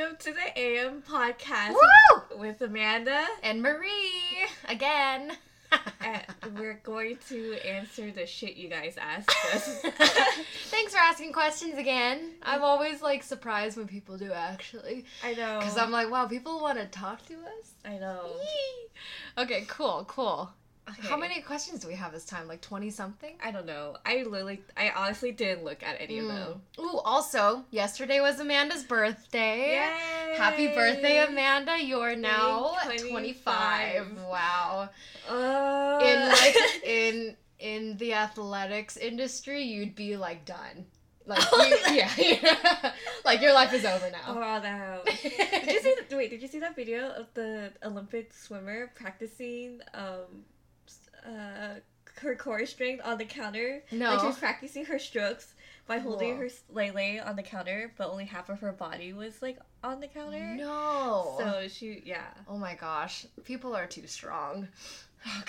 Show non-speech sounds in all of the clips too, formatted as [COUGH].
Welcome to the AM podcast Woo! with Amanda. And Marie again. [LAUGHS] And we're going to answer the shit you guys asked us. [LAUGHS] Thanks for asking questions again. I'm always like surprised when people do actually, I know. because I'm like, wow, people want to talk to us. I know. Yee. Okay, cool, cool. How many questions do we have this time? Like twenty something. I don't know. I literally, I honestly didn't look at any of Mm. them. Ooh, also, yesterday was Amanda's birthday. Yay! Happy birthday, Amanda. You're now 25. 25. Wow. Uh, In like [LAUGHS] in in the athletics industry, you'd be like done. Like [LAUGHS] you, yeah, [LAUGHS] like your life is over now. Oh, no. Did you see? The, wait, did you see that video of the Olympic swimmer practicing um, uh, her core strength on the counter? No. Like she was practicing her strokes by holding Whoa. her lele on the counter, but only half of her body was like on the counter. No. So she, yeah. Oh my gosh, people are too strong. [LAUGHS] Oh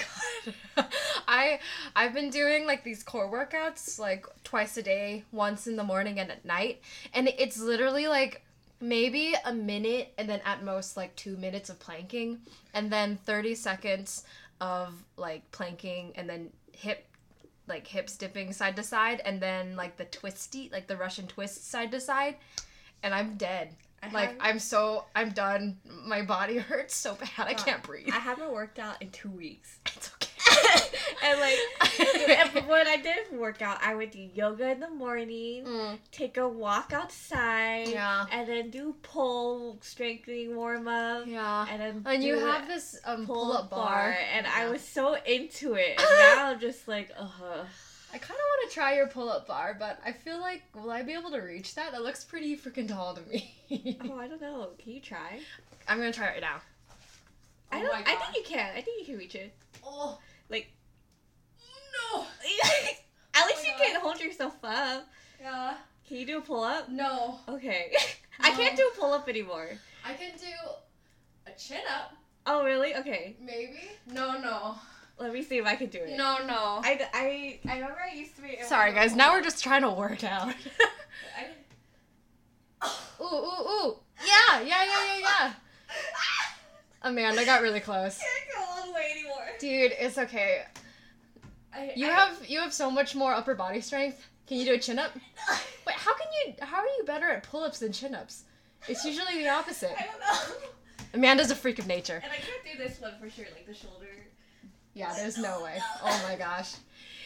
god. [LAUGHS] [LAUGHS] I I've been doing like these core workouts like twice a day, once in the morning and at night, and it's literally like maybe a minute and then at most like 2 minutes of planking and then 30 seconds of like planking and then hip like hips dipping side to side and then like the twisty like the Russian twist side to side and I'm dead. I Like have- I'm so I'm done. My body [LAUGHS] hurts so bad. I can't breathe. I haven't worked out in two weeks. [LAUGHS] [LAUGHS] And like, and when I did work out, I would do yoga in the morning, Mm, take a walk outside, yeah. and then do pull strengthening warm up, Yeah. and then And you have this um pull up bar, and I was so into it, and [LAUGHS] now I'm just like, ugh. I kind of want to try your pull up bar, but I feel like will I be able to reach that? That looks pretty freaking tall to me. [LAUGHS] Oh, I don't know. Can you try? I'm gonna try it right now. I Oh don't. I think you can. I think you can reach it. Oh. Like- No. [LAUGHS] At least Oh you my can hold yourself up. Yeah. Can you do a pull up? No. Okay. [LAUGHS] I can't do a pull up anymore. I can do a chin up, Oh really? Okay. maybe. No, no. Let me see if I can do it. No, no. I, I, I remember I used to be. Sorry, guys. Now we're just trying to work out. [LAUGHS] I, ooh, ooh, ooh. Yeah, yeah, yeah, yeah, yeah. Amanda got really close. [LAUGHS] can't go all the way anymore. Dude, it's okay. I, You I- have you have so much more upper body strength. Can you do a chin up? [LAUGHS] Wait, how can you how are you better at pull ups than chin ups? It's usually the opposite. I don't know. Amanda's a freak of nature. And I can't do this one for sure, like the shoulder. Yeah, there's no way. Oh my gosh.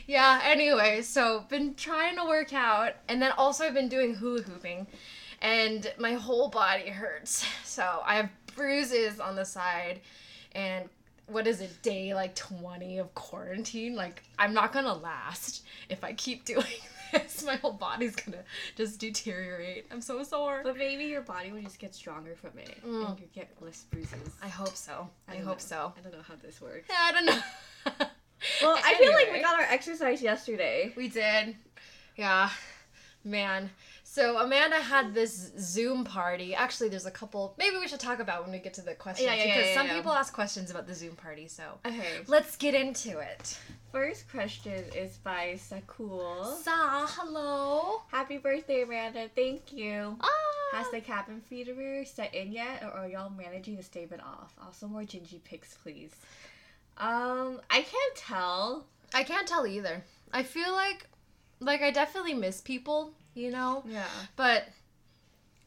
Yeah, anyway, so been trying to work out and then also I've been doing hula hooping and my whole body hurts. So I have bruises on the side and what is it, day like 20 of quarantine? Like, I'm not gonna last if I keep [LAUGHS] doing this. My whole body's gonna just deteriorate. I'm so sore. But maybe your body will just get stronger from it, Mm. and you get less bruises. I hope so. I, don't hope know. so. I don't know how this works. Yeah, I don't know. [LAUGHS] Well, I feel like we got our exercise yesterday. We did. Yeah. Man. So Amanda had this Zoom party. Actually, there's a couple. Maybe we should talk about when we get to the questions Yeah, yeah, yeah, because yeah, some yeah. people ask questions about the Zoom party. So Okay. let's get into it. First question is by Sakul. Sa, hello. Happy birthday, Amanda. Thank you. Ah. Has the cabin feeder set in yet, or are y'all managing to stave it off? Also, more gingy pics, please. Um, I can't tell. I can't tell either. I feel like, like I definitely miss people, you know. Yeah. but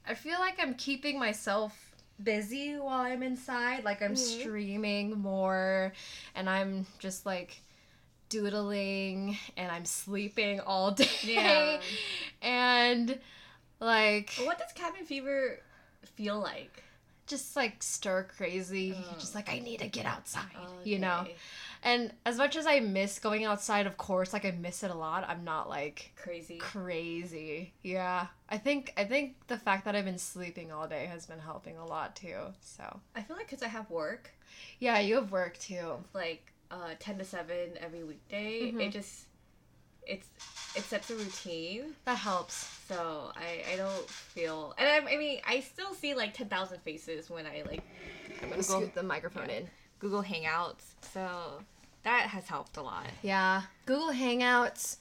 I feel like I'm keeping myself busy while I'm inside. Like I'm Mhm. streaming more and I'm just like doodling and I'm sleeping all [LAUGHS] day. Yeah. and like what does cabin fever feel like? just like stir crazy. Oh. just like I need to get outside, you know. And as much as I miss going outside, of course, like I miss it a lot. I'm not like Crazy. crazy. Yeah. I think I think the fact that I've been sleeping all day has been helping a lot too. So, I feel like because I have work, yeah, you have work too. like uh, ten to seven every weekday, Mhm. it just it's it sets a routine. That helps. So I I don't feel, and I, I mean I still see like ten thousand faces when I like I'm gonna scoot the microphone in. Google Hangouts. So that has helped a lot. Yeah, Google Hangouts.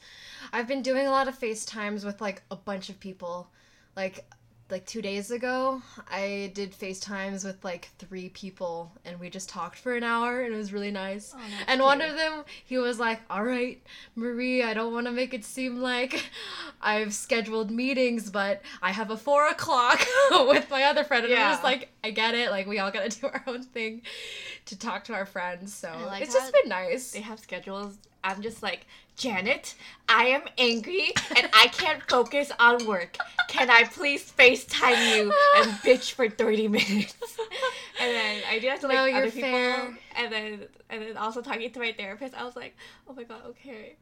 I've been doing a lot of FaceTimes with like a bunch of people. Like like two days ago, I did FaceTimes with like three people and we just talked for an hour and it was really nice. Oh, and one of them, he was like, All right, Marie, I don't want to make it seem like I've scheduled meetings, but I have a four o'clock [LAUGHS] with my other friend. And I'm just Yeah. like, I get it. Like, we all got to [LAUGHS] do our own thing to talk to our friends. So like it's just been nice. they have schedules. I'm just like, Janet, I am angry and I can't focus on work. Can I please FaceTime you and bitch for 30 minutes? [LAUGHS] And then I do have to like No, you're other people. fair. And then and then also talking to my therapist, I was like, oh my god, okay.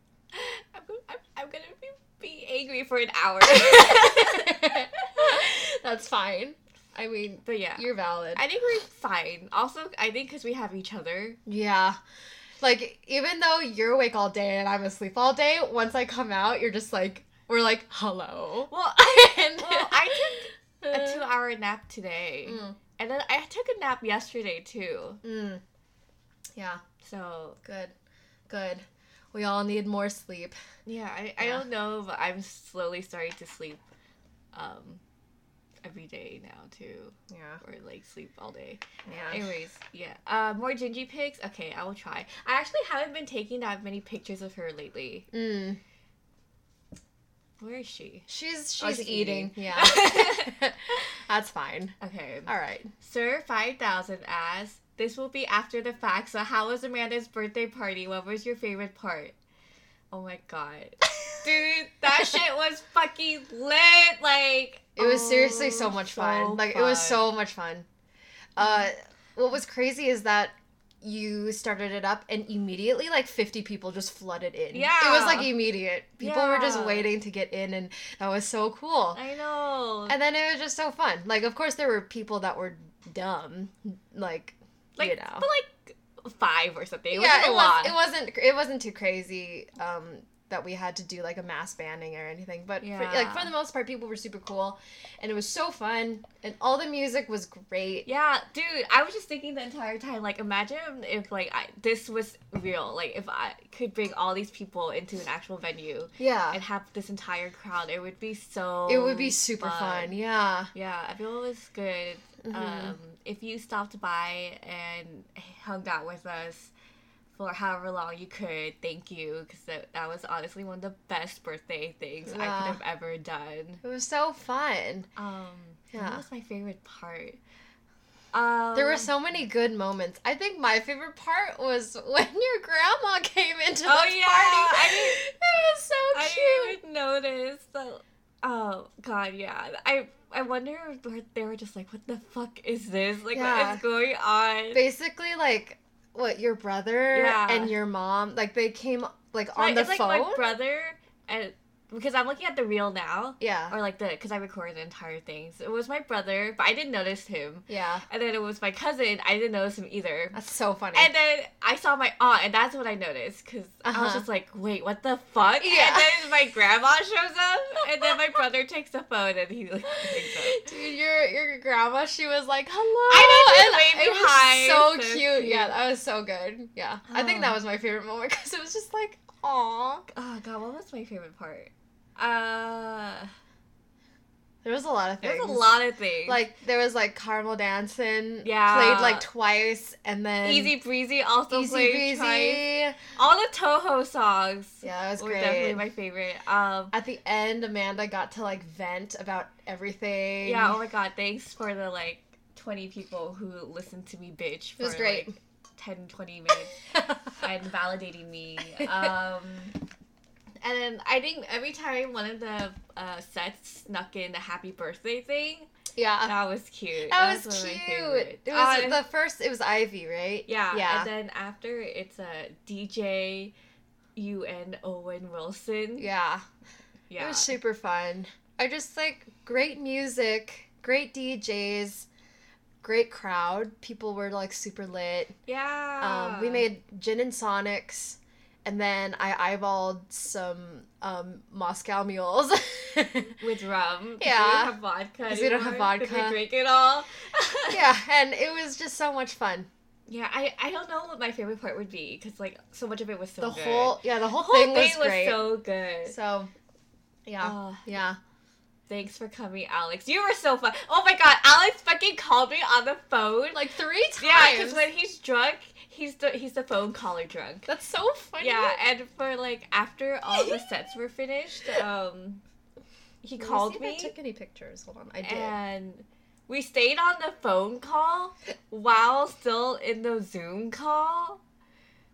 I'm, I'm, I'm gonna be, be angry for an hour. [LAUGHS] That's fine. I mean, but yeah. you're valid. I think we're fine. Also, I think because we have each other. Yeah. Like, even though you're awake all day and I'm asleep all day, once I come out, you're just like, we're like, hello. Well, [LAUGHS] and well I took a [LAUGHS] two hour nap today. Mm. And then I took a nap yesterday too. Mm. Yeah, So good. Good. We all need more sleep. yeah, I, I don't know, but I'm slowly starting to sleep um every day now too. Yeah. Or like sleep all day. Yeah. Anyways, yeah. Uh more Gingy pics? Okay, I will try. I actually haven't been taking that many pictures of her lately. Mm. Where is she? She's Oh, she's she's eating. eating. Yeah. [LAUGHS] [LAUGHS] That's fine. Okay. All right. Sir 5000 asks, This will be after the fact, so how was Amanda's birthday party? What was your favorite part? Oh my god. [LAUGHS] Dude, that shit was fucking lit! Like, It was oh, seriously so much fun. so Like it was so much fun. Uh what was crazy is that you started it up and immediately like 50 people just flooded in. Yeah. It was like immediate. People were just waiting to get in and that was so cool. I know. And then it was just so fun. Like of course there were people that were dumb. Like, like, you know. but like five or something. It yeah, wasn't it a was lot. it wasn't it wasn't too crazy um that we had to do like a mass banning or anything. But for, like for the most part people were super cool and it was so fun and all the music was great. Yeah, dude, I was just thinking the entire time, like, imagine if, like, I, this was real. Like, if I could bring all these people into an actual venue Yeah. and have this entire crowd, it would be so. It would be super fun. Yeah. Yeah, I feel it was good. Mhm. Um, if you stopped by and hung out with us for however long you could, thank you, because that, that was honestly one of the best birthday things I could have ever done. It was so fun. Um, Yeah. That was my favorite part? Um, There were so many good moments. I think my favorite part was [LAUGHS] when your grandma came into the Oh, party. yeah, I didn't- [LAUGHS] it was so I cute. didn't even notice. The, oh God, yeah. I I wonder if they were just like, what the fuck is this? Like, Yeah. what is going on? Basically, like what your brother Yeah. and your mom, like they came like on Like, the it's like phone. my brother and because I'm looking at the reel now. yeah. Or like the because I recorded the entire thing. So it was my brother, but I didn't notice him. yeah. And then it was my cousin. I didn't notice him either. That's so funny. And then I saw my aunt, and that's what I noticed because I was Uh-huh. just like, "Wait, what the fuck?" Yeah. And then my [LAUGHS] grandma shows up, and then my brother takes the phone, and he like. Dude, your your grandma, she was like, "Hello," I know, and it was hi. so, So cute. Yeah, cute. that was so good. Yeah, I think Oh. that was my favorite moment because it was just like, "Aw." Oh god, what was my favorite part? Uh, There was a lot of things. there's a lot of things. Like there was like Caramelldansen. Yeah. Played like twice, and then Easy Breezy also Easy played breezy. twice. All the Touhou songs Yeah, that was were great. definitely my favorite. Um, At the end, Amanda got to like vent about everything. yeah. Oh my god, thanks for the like 20 people who listened to me bitch for It was great. like 10, 20 minutes. [LAUGHS] and validating me. Um, and then I think every time one of the uh, sets snuck in the happy birthday thing, yeah. that was cute. That was one of my cute. favorites. It was Uh, the first. It was Ivy, right? yeah, Yeah. And then after it's a DJ, UN Owen Wilson. yeah. yeah. It was super fun. I just like great music, great DJs, great crowd. People were like super lit. yeah. Um, we made gin and sonics, and then I eyeballed some um, Moscow mules. [LAUGHS] with rum. Yeah. We don't have vodka. 'Cause we don't have vodka. We drink it all. [LAUGHS] yeah, and it was just so much fun. Yeah, I, I don't know what my favorite part would be because like so much of it was so the good. whole yeah, the whole, whole thing, thing was great. so good. so yeah, Uh, yeah. Thanks for coming, Alex. You were so fun. Oh my god, Alex fucking called me on the phone. Like three times. yeah, because when he's drunk, he's the he's the phone caller drunk. That's so funny. Yeah, and for like after all the sets were finished, [LAUGHS] um, he Let me called if I me took any pictures. Hold on, I did. and we stayed on the phone call while still in the Zoom call.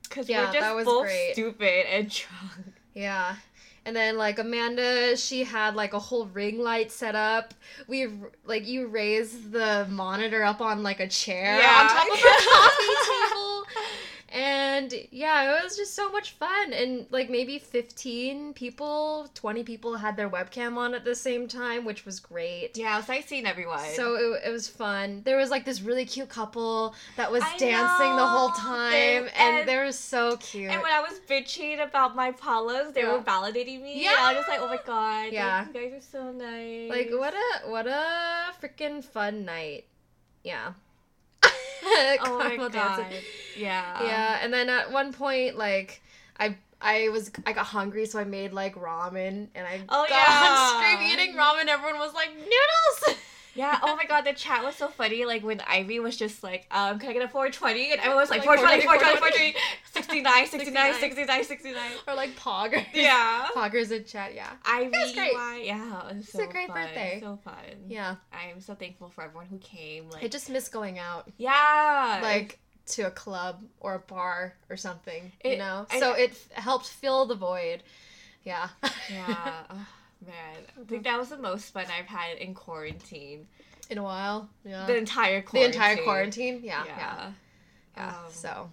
Cause Yeah, we're just that was both great. stupid and [LAUGHS] drunk. Yeah. And then like Amanda, she had like a whole ring light set up. We like you raised the monitor up on like a chair Yeah. on top of our [LAUGHS] coffee table. And yeah, it was just so much fun. And like maybe 15 people, 20 people had their webcam on at the same time, which was great. Yeah, I was like seeing everyone. So it, it was fun. There was like this really cute couple that was I dancing the whole time, They- and, and- they were so cute. And when I was bitching about my Palos, they Yeah. were validating me. Yeah. I was just like, oh my god. Yeah. Yeah. You guys are so nice. Like what a what a freaking fun night. Yeah. [LAUGHS] Oh my god. dancing. Yeah. Yeah, and then at one point like I I was I got hungry so I made like ramen and I Oh, got on [LAUGHS] yeah. stream eating ramen everyone was like noodles. [LAUGHS] Yeah, oh my god, the chat was so funny. Like when Ivy was just like, um, can I get a 420? And everyone was like, Like, 420, 420, 420, 420, 69, [LAUGHS] 69, 69. 69, 69. or like poggers. [LAUGHS] Yeah. Poggers in chat, yeah. Ivy, was great. Y, yeah, it was It's so a great fun. birthday. So fun. Yeah. I'm so thankful for everyone who came. Like, I just miss going out. yeah. Like to a club or a bar or something, you know. I- so it f- helped fill the void. Yeah. [LAUGHS] yeah. Man. I think that was the most fun I've had in quarantine. In a while. Yeah. The entire quarantine. the entire quarantine. Yeah. Yeah. Yeah. Yeah. Um, so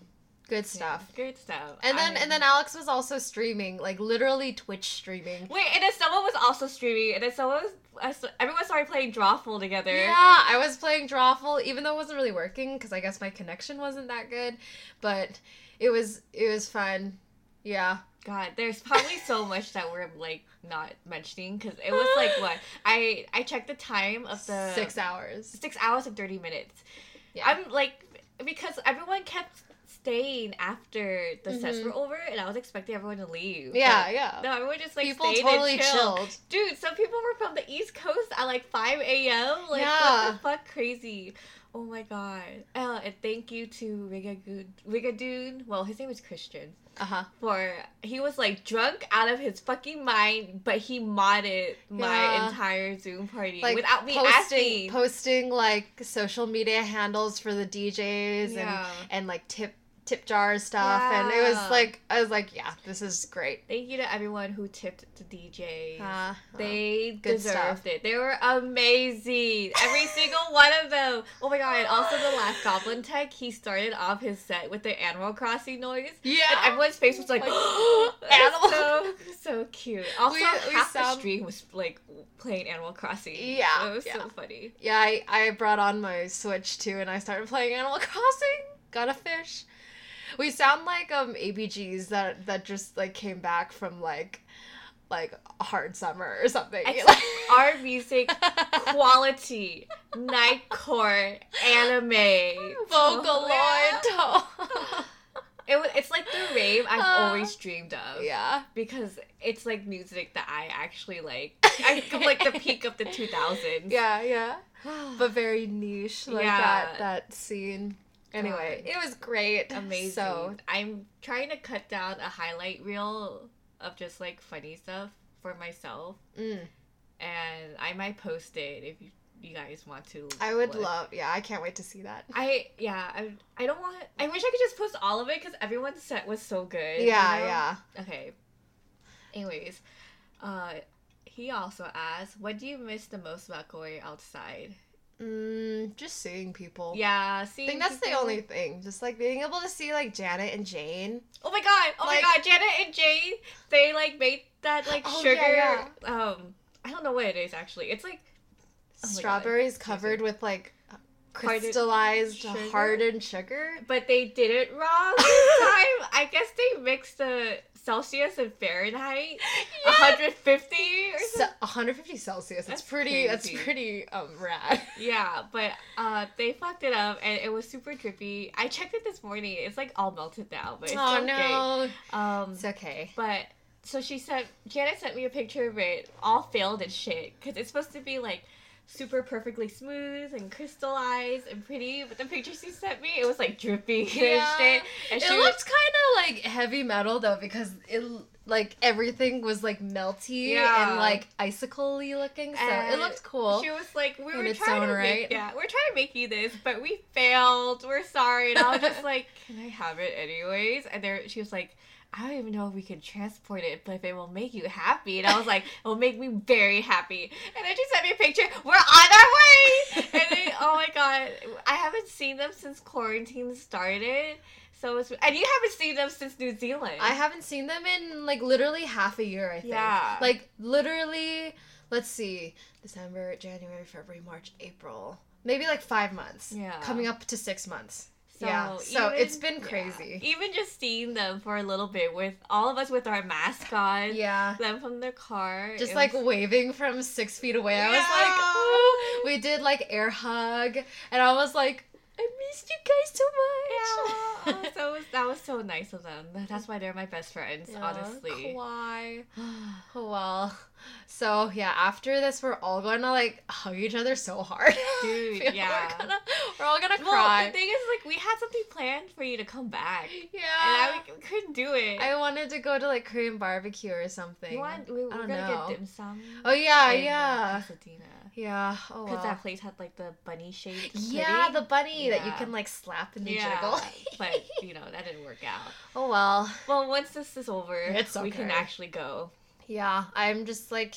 good stuff. Yeah, good stuff. And then I- and then Alex was also streaming, like literally Twitch streaming. Wait, and then someone was also streaming, and then someone was. Everyone started playing Drawful together. Yeah, I was playing Drawful, even though it wasn't really working because I guess my connection wasn't that good, but it was it was fun. Yeah. God, there's probably so much that we're like not mentioning because it was like what I I checked the time of the Six hours. six hours and thirty minutes. Yeah. I'm like because everyone kept staying after the sets Mhm. were over, and I was expecting everyone to leave. yeah, but yeah. No, everyone just like People stayed totally and chilled. chilled. Dude, some people were from the East Coast at like 5 a.m. Like, Yeah. what the fuck? Crazy. Oh my god. Uh, and thank you to Rigagoon. Rigadoon. Well, his name is Christian. Uh huh. For he was like drunk out of his fucking mind, but he modded my Yeah. entire Zoom party Like without me posting, asking. posting like social media handles for the DJs Yeah. and and like tip tip jar stuff, and it was like I was like, yeah, this is great. Thank you to everyone who tipped the DJs. Uh, They good deserved stuff. it. They were amazing. Every [LAUGHS] single one of them. Oh my god. And also the last Goblin Tech, he started off his set with the Animal Crossing noise. yeah. And everyone's face was like, [GASPS] Like, [GASPS] animal. So, so cute. Also, We- we half the sound- stream was like playing Animal Crossing. Yeah, It was yeah. so funny. Yeah, I, I brought on my Switch too, and I started playing Animal [LAUGHS] Crossing. Got a fish. We sound like um ABGs that that just like came back from like like hard summer or something. Except [LAUGHS] our music quality, nightcore, anime, Vocaloid. [LAUGHS] It was, it's like the rave I've Uh, always dreamed of. yeah. Because it's like music that I actually like. [LAUGHS] I like the peak of the 2000s. Yeah, yeah. [SIGHS] But very niche, like Yeah. that that scene. Anyway, God. it was great. [LAUGHS] amazing. So I'm trying to cut down a highlight reel of just like funny stuff for myself, mm, and I might post it if you, you guys want to. I would look. love. Yeah, I can't wait to see that. I yeah I, I don't want I wish I could just post all of it because everyone's set was so good. Yeah, you know? yeah. Okay. Anyways, uh, he also asked, "What do you miss the most about going outside?" Mm, just seeing people. Yeah, seeing. I think that's the only thing. Just like being able to see like Janet and Jane. Oh my god! Oh Like- my god! Janet and Jane, they like made that like [GASPS] Oh, sugar. yeah, Um, I don't know what it is actually. It's like Oh God. Strawberries covered with like Hardened crystallized sugar? hardened sugar. but they did it wrong this [LAUGHS] time. I guess they mixed the Celsius and Fahrenheit, 150 or something. 150 Celsius. That's, That's pretty. That's pretty um rad. [LAUGHS] Yeah, but uh, they fucked it up and it was super drippy. I checked it this morning. It's like all melted down, but it's oh okay. no. Um, It's okay. but so she sent Janet sent me a picture of it, all failed and shit, because it's supposed to be like super perfectly smooth and crystallized and pretty. But the picture she sent me, it was like drippy Yeah. and shit. And it she looked kind of like heavy metal though because it like everything was like melty Yeah. and like icicle-y looking, so it looked cool. She was like, "We were trying to right. make, yeah, we're trying to make you this, but we failed. We're sorry." And I was just [LAUGHS] like, "Can I have it anyways?" And there, she was like, "I don't even know if we can transport it, but if it will make you happy." And I was like, "It will make me very happy." And then she sent me a picture. We're on our way. And then, [LAUGHS] oh my god, I haven't seen them since quarantine started. So it's and you haven't seen them since New Zealand. I haven't seen them in like literally half a year, I think. Yeah. Like literally, let's see, December, January, February, March, April. Maybe like 5 months. Yeah. Coming up to 6 months. So yeah. So even- it's been yeah. crazy. Even just seeing them for a little bit with all of us with our mask on, Yeah. them from their car, Just like was- waving from six feet away. I was like, "Ooh." we did like air hug, and I was like, missed you guys so much. yeah, [LAUGHS] so it was, that was so nice of them. That's why they're my best friends, Yeah, honestly. Why? [SIGHS] Oh, well. So yeah, after this, we're all going to like hug each other so hard, [LAUGHS] Dude, yeah. We're, gonna, we're all gonna Well, cry. the thing is, like, we had something planned for you to come back, yeah. and I we couldn't do it. I wanted to go to like Korean barbecue or something. you want? We, we're I don't gonna know. get dim sum. Oh yeah, yeah, Pasadena. Yeah. Oh Because wow. that place had like the bunny shaped. Yeah, the bunny that you can like slap and yeah, jiggle. but you know that didn't work out. [LAUGHS] oh well. Well, once this is over, It's we can actually go. Yeah, I'm just like,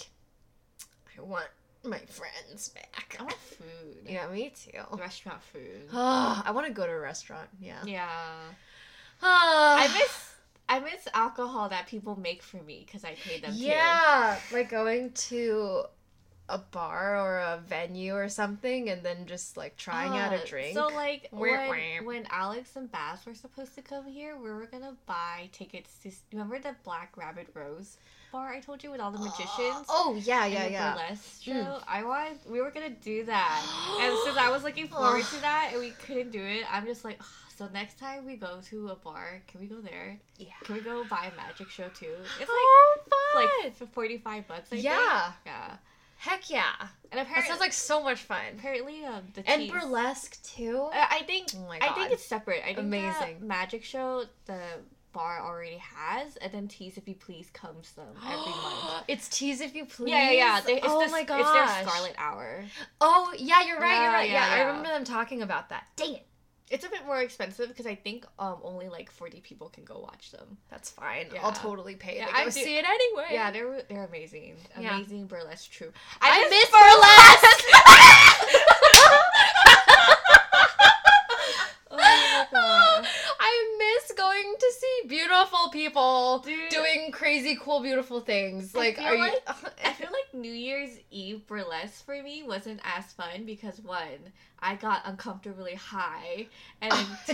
I want my friends back. I want food. Yeah, me too. Restaurant food. Oh, [SIGHS] I want to go to a restaurant. Yeah. Yeah. I [SIGHS] I miss I miss alcohol that people make for me because I paid them Yeah, like going to a bar or a venue or something, and then just like trying out a Uh, drink. So like when, when Alex and Bass were supposed to come here, we were gonna buy tickets to remember the Black Rabbit Rose bar I told you with all the magicians. [GASPS] oh yeah, yeah, yeah. burlesque show. Mm. I wanted. We were gonna do that, and since I was looking [GASPS] forward to that, and we couldn't do it, I'm just like, "Ugh, so next time we go to a bar, can we go there? Yeah. Can we go buy a magic show too? It's [GASPS] like oh, fun. like for forty five bucks. I Yeah. think. yeah. Heck yeah. And apparently, That sounds like so much fun. apparently, um, the And teas- burlesque too. Uh, I think Oh my I think it's separate. I think Amazing. magic show the bar already has, and then Tease If You Please comes them every month. [GASPS] It's tease if you please. Yeah, yeah, yeah. They, it's oh the, my gosh. It's their Scarlet Hour. Oh yeah, you're right. you're right. Yeah, yeah, I remember them talking about that. Dang it. It's a bit more expensive because I think um only like forty people can go watch them. That's fine. Yeah. I'll totally pay Yeah, I do- see it anyway. Yeah, they're they're amazing, Yeah. amazing burlesque troupe. I, miss Oh [LAUGHS] my god. I going to see beautiful people Dude. doing crazy, cool, beautiful things. Like, are you? like- [LAUGHS] I feel like New Year's Eve burlesque for me wasn't as fun because one, I got uncomfortably high, and [LAUGHS] Oh, two,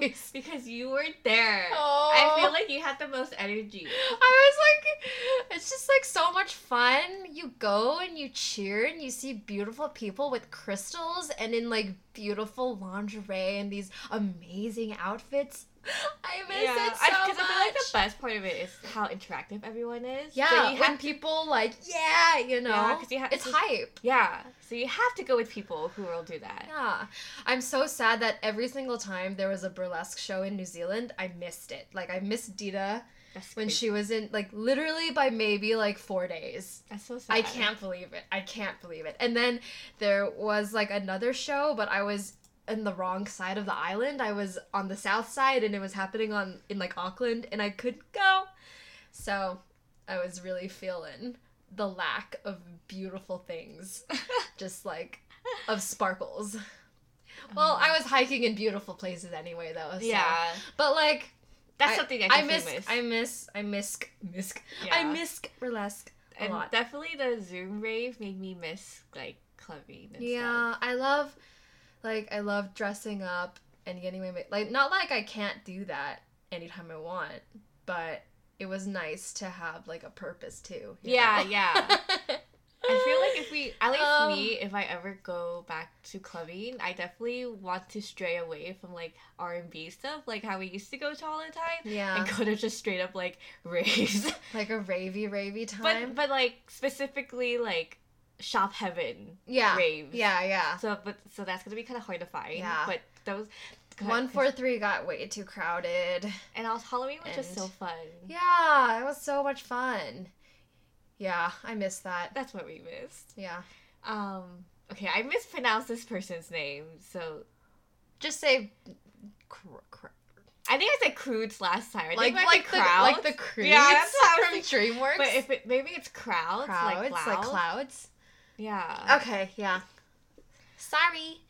jeez. because you weren't there. Oh. I feel oh. like you had the most energy. I was like, it's just like so much fun. You go and you cheer and you see beautiful people with crystals and in like beautiful lingerie and these amazing outfits. [LAUGHS] I miss it so I, much. I feel like the best part of it is how interactive everyone is. yeah, so you when have people like, yeah, you know, Yeah, you ha- it's it's- hype. yeah, so you have to go with people who will do that. Yeah. I'm so sad that every single time there was a burlesque show in New Zealand, I missed it. Like I missed Dita That's when crazy. she was in like literally by maybe like 4 days. That's so sad. I can't believe it. I can't believe it. And then there was like another show, but I was in the wrong side of the island. I was on the south side and it was happening on in like Auckland and I couldn't go. So, I was really feeling the lack of beautiful things. [LAUGHS] Just like of sparkles. Well, I was hiking in beautiful places anyway though. so- Yeah, But like that's I- something I, I miss, miss. I miss I miss miss Yeah. I miss burlesque a and lot. definitely the Zoom rave made me miss like clubbing and stuff. Yeah, I love, like, I love dressing up and getting my like. Not like I can't do that anytime I want, but it was nice to have like a purpose too. Yeah, know? yeah. [LAUGHS] I feel like if we, at least Um, me, if I ever go back to clubbing, I definitely want to stray away from like R and B stuff, like how we used to go to all the time, Yeah. and go to just straight up like [LAUGHS] raves. like a ravey ravey time. but time. but like specifically like shop heaven yeah. raves. Yeah, yeah. So but so that's gonna be kind of hard to find. Yeah. But those. One four three got way too crowded. And also Halloween was just so fun. Yeah, it was so much fun. Yeah, I miss that. That's what we missed. Yeah. Um. Okay, I mispronounced this person's name, so Just say cr- cr- I think I said Crudes last time. I like like the Crowds. like the Croods Yeah, that's from. DreamWorks. But if it maybe it's crowds, crowds like like clouds. Yeah. Okay, yeah. Sorry.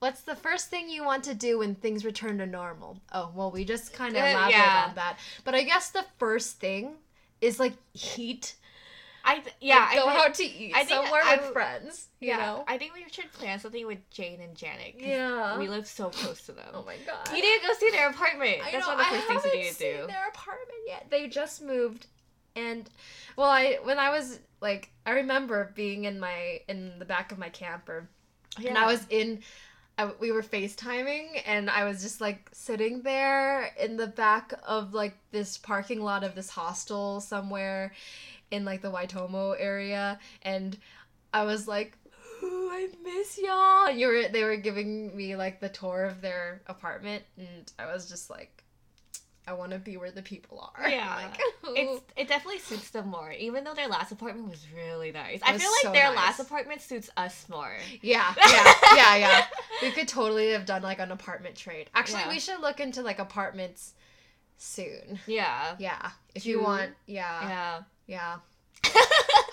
What's the first thing you want to do when things return to normal? Oh, well, we just kind of Uh, elaborated yeah. on that. But I guess the first thing is like eat. I th- yeah. Like, go I think, out to eat I somewhere I with friends. You yeah. know? I think we should plan something with Jane and Janet. Yeah. We live so close to them. Oh my god. You need to go see their apartment. I That's know, one of the first things you need to do. Their apartment yet? They just moved, and well, I when I was like, I remember being in my in the back of my camper, and I was in. I, we were FaceTiming, and I was just like sitting there in the back of like this parking lot of this hostel somewhere in like the Waitomo area, and I was like, "Ooh, I miss y'all." You were they were giving me like the tour of their apartment, and I was just like, "I want to be where the people are." [LAUGHS] Yeah. like, It's [LAUGHS] it definitely suits them more, even though their last apartment was really nice. I feel like so their nice. last apartment suits us more. Yeah, [LAUGHS] yeah, yeah, yeah. We could totally have done like an apartment trade. Actually, Yeah. we should look into like apartments soon. Yeah. Yeah, if you Two? want. Yeah, Yeah. yeah.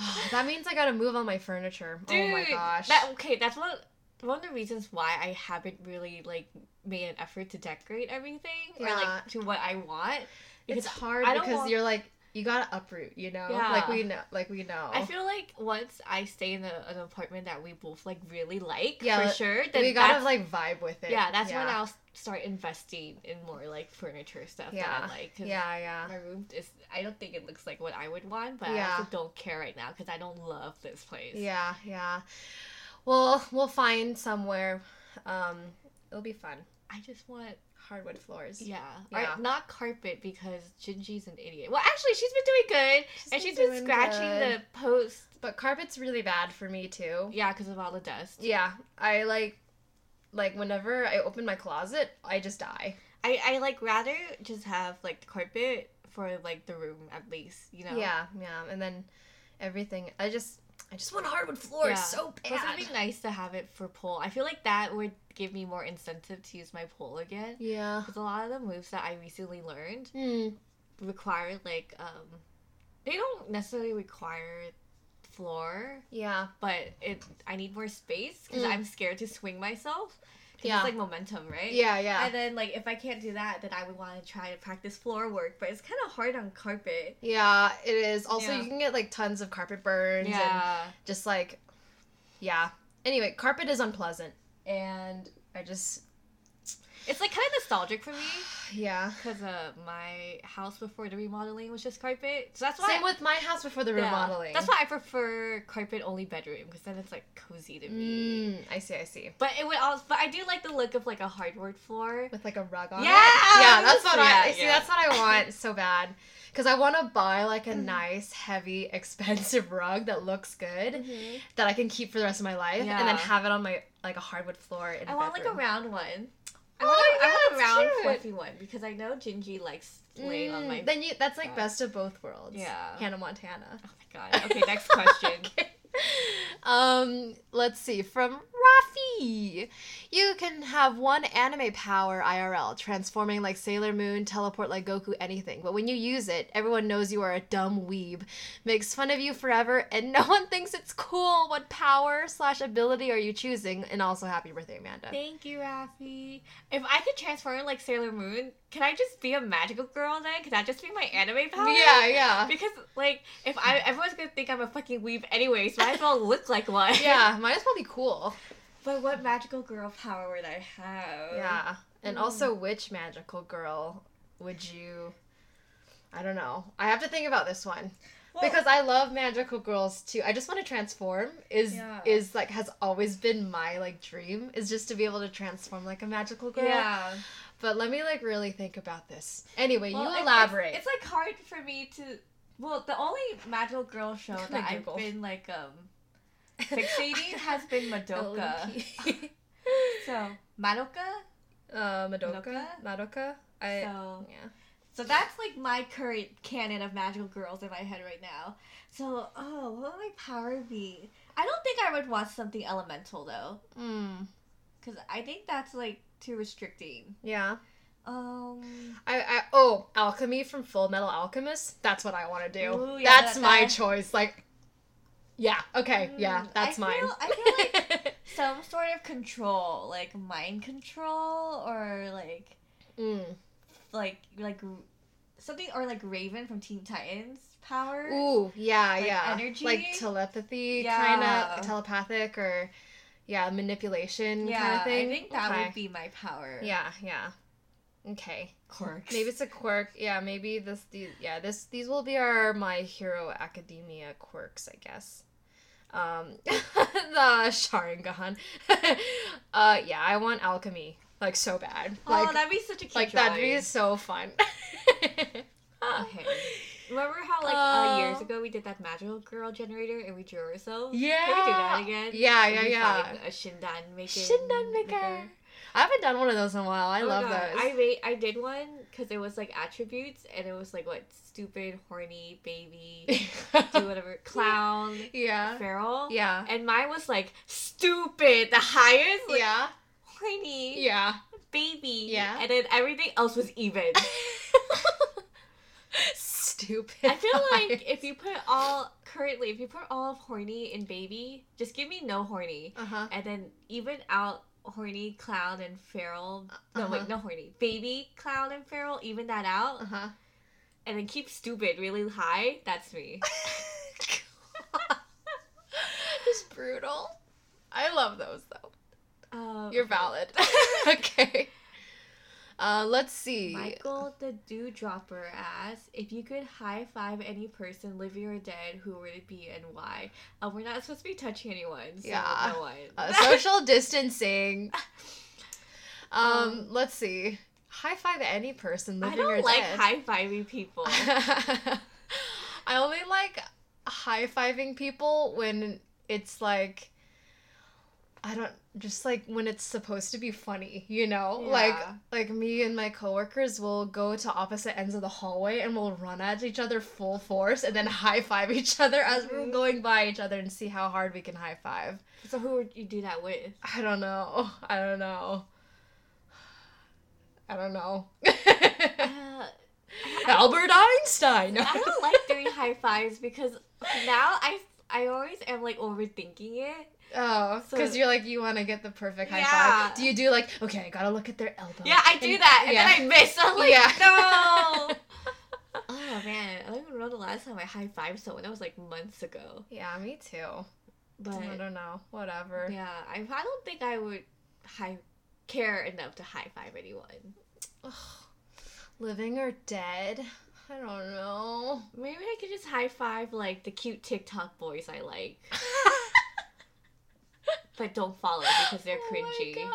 Oh, that means I gotta move all my furniture. oh my gosh. That okay, that's one one of the reasons why I haven't really like made an effort to decorate everything or like to what I want. it's hard I because want- you're like you gotta uproot. You know, Yeah. like we know, like we know. I feel like once I stay in a, an apartment that we both like really like Yeah, for sure, then we gotta that's, like vibe with it. yeah, that's when I'll start investing in more like furniture stuff Yeah, that I like. yeah, yeah. My room is. I don't think it looks like what I would want, but I also don't care right now because I don't love this place. Yeah, yeah. Well, we'll find somewhere. Um, it'll be fun. I just want Hardwood floors. Yeah. Yeah. Or not carpet because Gingy's an idiot. Well, actually, she's been doing good. She's and been she's been scratching good. the post. But carpet's really bad for me too. Yeah, because of all the dust. Yeah, I like like whenever I open my closet, I just die. I, I like rather just have like the carpet for like the room at least, you know? Yeah, yeah, and then everything. I just I just want hardwood floors Yeah. so Plus, bad. it'd be nice to have it for pole. I feel like that would give me more incentive to use my pole again. Yeah. Because a lot of the moves that I recently learned Hmm. require like um, they don't necessarily require floor, Yeah. but it I need more space because Mm. I'm scared to swing myself. Yeah. It's like momentum, right? Yeah, yeah. And then like if I can't do that, then I would want to try to practice floor work, but it's kind of hard on carpet. Yeah, it is. Also, Yeah. you can get like tons of carpet burns and Yeah. just like yeah. Anyway, carpet is unpleasant. And I just It's like kind of nostalgic for me [SIGHS] yeah. because uh, my house before the remodeling was just carpet. So that's why Same with my house before the yeah, remodeling. That's why I prefer carpet only bedroom because then it's like cozy to me. Mm, I see, I see. But it would also, but I do like the look of like a hardwood floor. With like a rug on Yeah, it. Yeah, that's what I yeah, see. yeah. That's what I want so bad. Because I want to buy like Mm-hmm. a nice, heavy, [LAUGHS] expensive rug that looks good Mhm. that I can keep for the rest of my life, and then have it on my like a hardwood floor in I want like a round one. I Oh, want, a, I yeah, want a round fluffy one because I know Gingy likes laying on Mm, my. Then you that's like bed. best of both worlds. Yeah. Hannah Montana. Oh my god. Okay, next question. [LAUGHS] Okay. Um, let's see. From Rafi. You can have one anime power IRL, transforming like Sailor Moon, teleport like Goku, anything. But when you use it, everyone knows you are a dumb weeb, makes fun of you forever, and [LAUGHS] no one thinks it's cool. What power slash ability are you choosing? And also, happy birthday, Amanda. Thank you, Rafi. If I could transform like Sailor Moon, can I just be a magical girl then? Can that just be my anime power? Yeah, yeah. Because like if I everyone's gonna think I'm a fucking weeb anyways, might as well look like one. Yeah, [LAUGHS] might as well be cool. But what magical girl power would I have? Yeah. And Mm. also, which magical girl would you. I don't know. I have to think about this one. Well- because I love magical girls too. I just want to transform. Is Yeah. is like has always been my like dream is just to be able to transform like a magical girl. Yeah. But let me like really think about this. Anyway, Well, you elaborate. It's, like hard for me to. Well, the only magical girl show that I've been like um fixating [LAUGHS] has been Madoka. [LAUGHS] So Madoka. uh, Madoka. Madoka? I So yeah. so that's like my current canon of magical girls in my head right now. So oh, what would my power be? I don't think I would want something elemental though, Mm. because I think that's like too restricting. Yeah. Um. I, I oh alchemy from Full Metal Alchemist. That's what I want to do. Ooh, yeah, that's that- my that- choice. Like, yeah, okay, yeah, Mm, that's I mine. feel- I feel like [LAUGHS] some sort of control, like mind control, or like mm. like like something, or like Raven from Teen Titans power. Ooh, yeah, Like yeah, energy? like telepathy, Yeah. kind of telepathic, or yeah, manipulation yeah, kind of thing. I think that Okay. would be my power. Yeah, yeah. Okay. quirks. Maybe it's a quirk. Yeah, maybe this. These, yeah, this. These will be our My Hero Academia quirks, I guess. Um, [LAUGHS] the Sharingan. [LAUGHS] uh, yeah, I want alchemy like so bad. oh, that'd be such a cute like that'd be so fun. [LAUGHS] Okay. Remember how like Uh, uh, years ago we did that magical girl generator and we drew ourselves? Yeah. Can we do that again? Yeah, yeah, yeah. A Shindan maker. Shindan maker. I haven't done one of those in a while. I Oh love God, those. I made, I did one because it was like attributes and it was like what stupid, horny, baby, do [LAUGHS] whatever, clown, yeah. feral. Yeah. And mine was like stupid, the highest, like, Yeah. horny, Yeah. baby. Yeah. And then everything else was even. [LAUGHS] Stupid. I feel like [LAUGHS] if you put all currently, if you put all of horny and baby, just give me no horny, Uh-huh. and then even out horny, clown, and feral. No, Uh-huh. wait, no horny, baby, clown, and feral. Even that out, Uh-huh. and then keep stupid really high. That's me. [LAUGHS] [LAUGHS] Just brutal. I love those though. Um, You're valid. [LAUGHS] okay. Uh, let's see. Michael the Dewdropper asks if you could high five any person, living or dead, who would it be and why? Uh, we're not supposed to be touching anyone, so Yeah. no. Uh, [LAUGHS] social distancing. [LAUGHS] Um, Um, let's see. High five any person I living or don't like high fiving people. [LAUGHS] I only like high fiving people when it's like I don't just like when it's supposed to be funny, you know? Like Yeah. like me and my coworkers will go to opposite ends of the hallway and we'll run at each other full force and then high five [LAUGHS] each other as we're Mhm. going by each other and see how hard we can high five. So who would you do that with? I don't know. I don't know. I don't know. Uh, [LAUGHS] Albert Einstein. I don't like doing high fives because now I I always am like overthinking it. Oh, So- because you're like you want to get the perfect high Yeah. five. Do you do like okay? I gotta look at their elbow. Yeah, I do And- that, and yeah. then I miss. I'm like, Yeah. no. [LAUGHS] oh man, I don't even know the last time I high fived someone. That was like months ago. yeah, me too. But I don't know. Whatever. yeah, I, I don't think I would high care enough to high five anyone. Ugh. Living or dead? I don't know. Maybe I could just high five like the cute TikTok boys I like, [LAUGHS] but don't follow because they're [GASPS] Oh my cringy. God.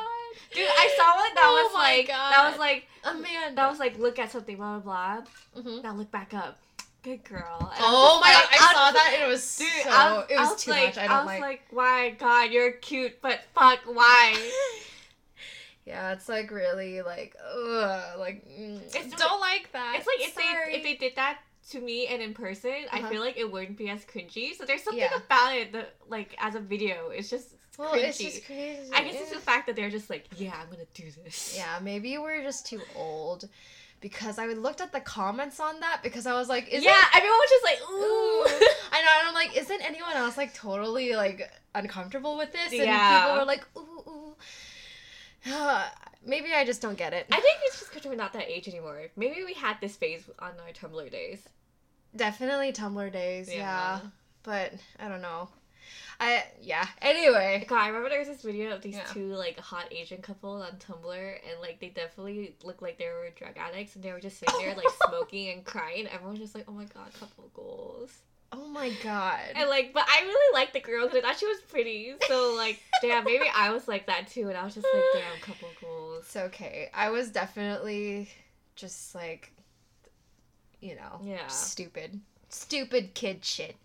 Dude, I saw one that [LAUGHS] Oh was like that was God. like Amanda. that was like look at something blah blah blah. Mhm. Now look back up. Good girl. And Oh my like- god! I was saw that and it was [LAUGHS] Dude, so. I was, it I was, was too like, much. I don't was like. like, why, God, you're cute, but fuck, why? [LAUGHS] yeah, it's like really like ugh, like mm, It's- don't like that. It's like if Sorry. they if they did that to me and in person, Uh-huh. I feel like it wouldn't be as cringy. So there's something Yeah. about it that, like, as a video, it's just well, cringy. it's just crazy. I guess it's the fact that they're just like, yeah, I'm gonna do this. Yeah, maybe we're just too old. Because I looked at the comments on that because I was like, is yeah, everyone was just like, ooh. [LAUGHS] I know, and I'm like, isn't anyone else like totally like uncomfortable with this? And Yeah. people were like, ooh, ooh. [SIGHS] Maybe I just don't get it. I think it's just because we're not that age anymore. Maybe we had this phase on our Tumblr days. Definitely Tumblr days, yeah. Yeah. But I don't know. I yeah. Anyway. God, I remember there was this video of these Yeah. two like hot Asian couple on Tumblr, and like they definitely looked like they were drug addicts, and they were just sitting there like [LAUGHS] smoking and crying. Everyone's just like, "Oh my god, couple goals." Oh my god. And like, but I really liked the girl because I thought she was pretty. So like, [LAUGHS] damn, maybe I was like that too, and I was just like, damn, couple goals. It's okay. I was definitely just like, you know, Yeah. stupid, stupid kid shit.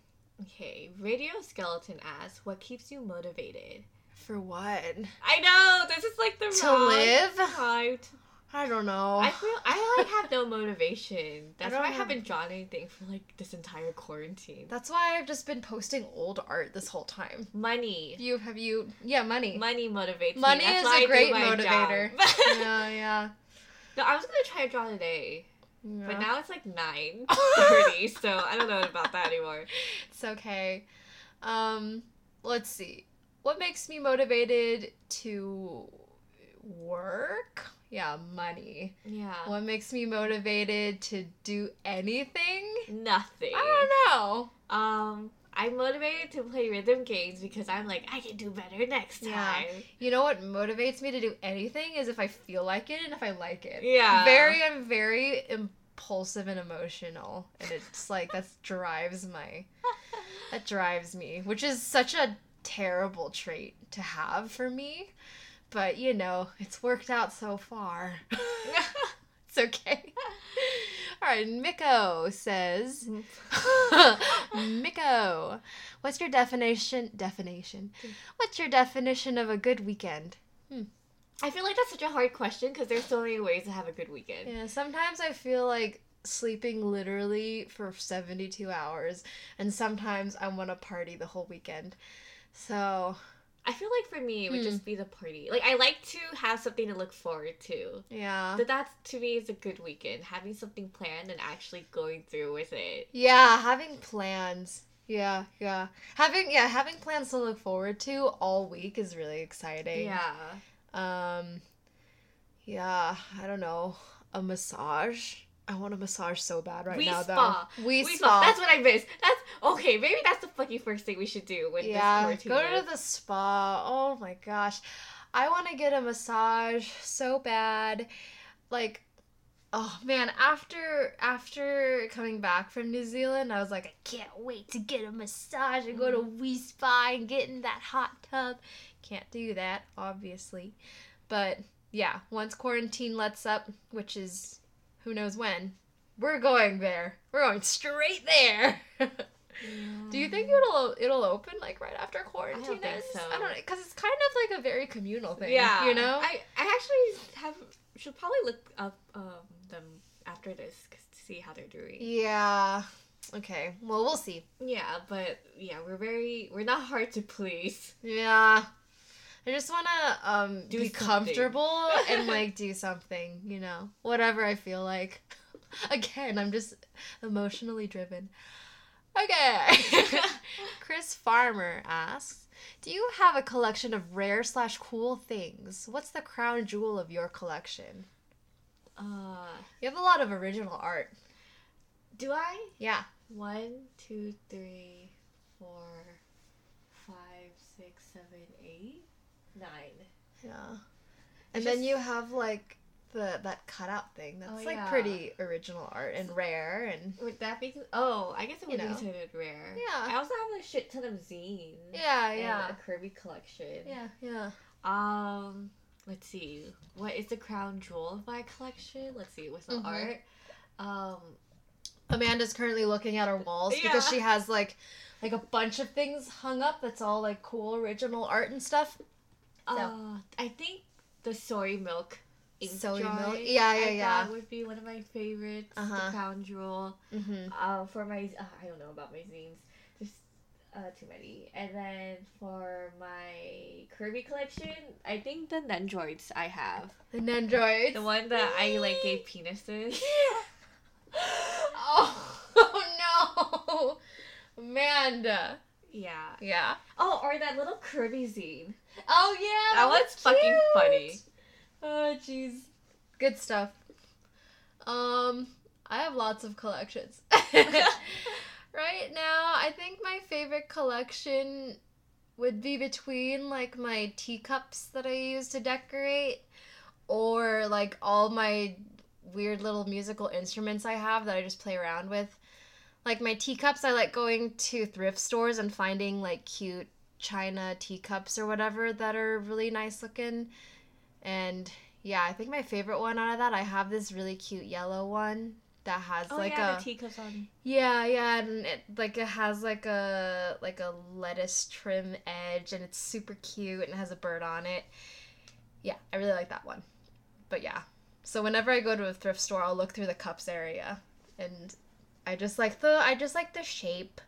Okay, Radio Skeleton asks, what keeps you motivated? For what? I know this is like the To wrong live? I don't know. I feel I like have no motivation. [LAUGHS] That's don't why I have- haven't drawn anything for like this entire quarantine. That's why I've just been posting old art this whole time. Money. You have you? Yeah, money. Money motivates Money me. Is a I great motivator. [LAUGHS] yeah, yeah. no, I was gonna try to draw today, yeah. but now it's like nine [LAUGHS] thirty, so I don't know about that anymore. It's okay. Um, let's see. What makes me motivated to work? Yeah, money. Yeah. What makes me motivated to do anything? Nothing. I don't know. Um, I'm motivated to play rhythm games because I'm like I can do better next Yeah. time. You know what motivates me to do anything is if I feel like it and if I like it. Yeah. Very, I'm very impulsive and emotional, and it's like that [LAUGHS] drives my, that drives me, which is such a terrible trait to have for me. But you know, it's worked out so far. [LAUGHS] [LAUGHS] it's okay. [LAUGHS] All right, Miko says, [LAUGHS] [LAUGHS] Miko, what's your definition? Definition. What's your definition of a good weekend? Hmm. I feel like that's such a hard question because there's so many ways to have a good weekend. Yeah, sometimes I feel like sleeping literally for 72 hours, and sometimes I want to party the whole weekend. So, I feel like for me, it would Hmm. just be the party. Like I like to have something to look forward to. yeah. But that to me is a good weekend. Having something planned and actually going through with it. Yeah, having plans. Yeah, yeah. Having yeah, having plans to look forward to all week is really exciting. Yeah. Um yeah, I don't know. A massage. I want a massage so bad right We now spa. though. We, We spa. spa. That's what I miss. That's okay. Maybe that's the fucking first thing we should do with yeah, this go to the spa. Oh my gosh. I want to get a massage so bad. Like oh man, after after coming back from New Zealand, I was like I can't wait to get a massage and go to mm-hmm. Wi Spa and get in that hot tub. Can't do that, obviously. But yeah, once quarantine lets up, which is who knows when, we're going there. We're going straight there. [LAUGHS] Do you think it'll it'll open like right after quarantine think so. I don't know, because it's kind of like a very communal thing. Yeah. you know. I I actually have should probably look up um them after this 'cause to see how they're doing. yeah. Okay. Well, we'll see. Yeah, but yeah, we're very we're not hard to please. Yeah. I just want to um Do be something. comfortable and [LAUGHS] like do something, you know, whatever I feel like. [LAUGHS] Again, I'm just emotionally driven. Okay. [LAUGHS] Chris Farmer asks, "Do you have a collection of rare slash cool things? What's the crown jewel of your collection?" Uh, You have a lot of original art. do I? Yeah. One, two, three, four, five, six, seven, eight, nine. Yeah. And It's then you have like the that cutout thing. That's Oh, like yeah. pretty original art and rare and Would that be? Oh, I guess it You would be considered rare. Yeah. I also have a shit ton of zines. yeah, and yeah. a Kirby collection. Yeah, yeah. Um, let's see. What is the crown jewel of my collection? Let's see. What's the Mhm. art? Um, Amanda's currently looking at her walls because she has like like a bunch of things hung up that's all like cool original art and stuff. Uh, I think the soy milk. Soy milk? Yeah, yeah, I yeah. thought would be one of my favorites. Uh-huh. The crown jewel. Mm-hmm. Uh, for my, uh, I don't know about my zines. There's uh, too many. And then for my Kirby collection, I think the Nendroids I have. The Nendroids. The one that I like gave penises. [LAUGHS] oh, oh [LAUGHS] no, Amanda. Yeah. Yeah. Oh, or that little Kirby zine. Oh yeah. That one's fucking funny. Oh jeez. Good stuff. Um, I have lots of collections. [LAUGHS] right now, I think my favorite collection would be between like my teacups that I use to decorate or like all my weird little musical instruments I have that I just play around with. Like my teacups, I like going to thrift stores and finding like cute china teacups or whatever that are really nice looking. And yeah, I think my favorite one out of that, I have this really cute yellow one that has Oh like yeah, a the teacups on. yeah, yeah, and it like it has like a like a lettuce trim edge and it's super cute and it has a bird on it. Yeah, I really like that one. But yeah. So whenever I go to a thrift store, I'll look through the cups area and I just like the I just like the shape.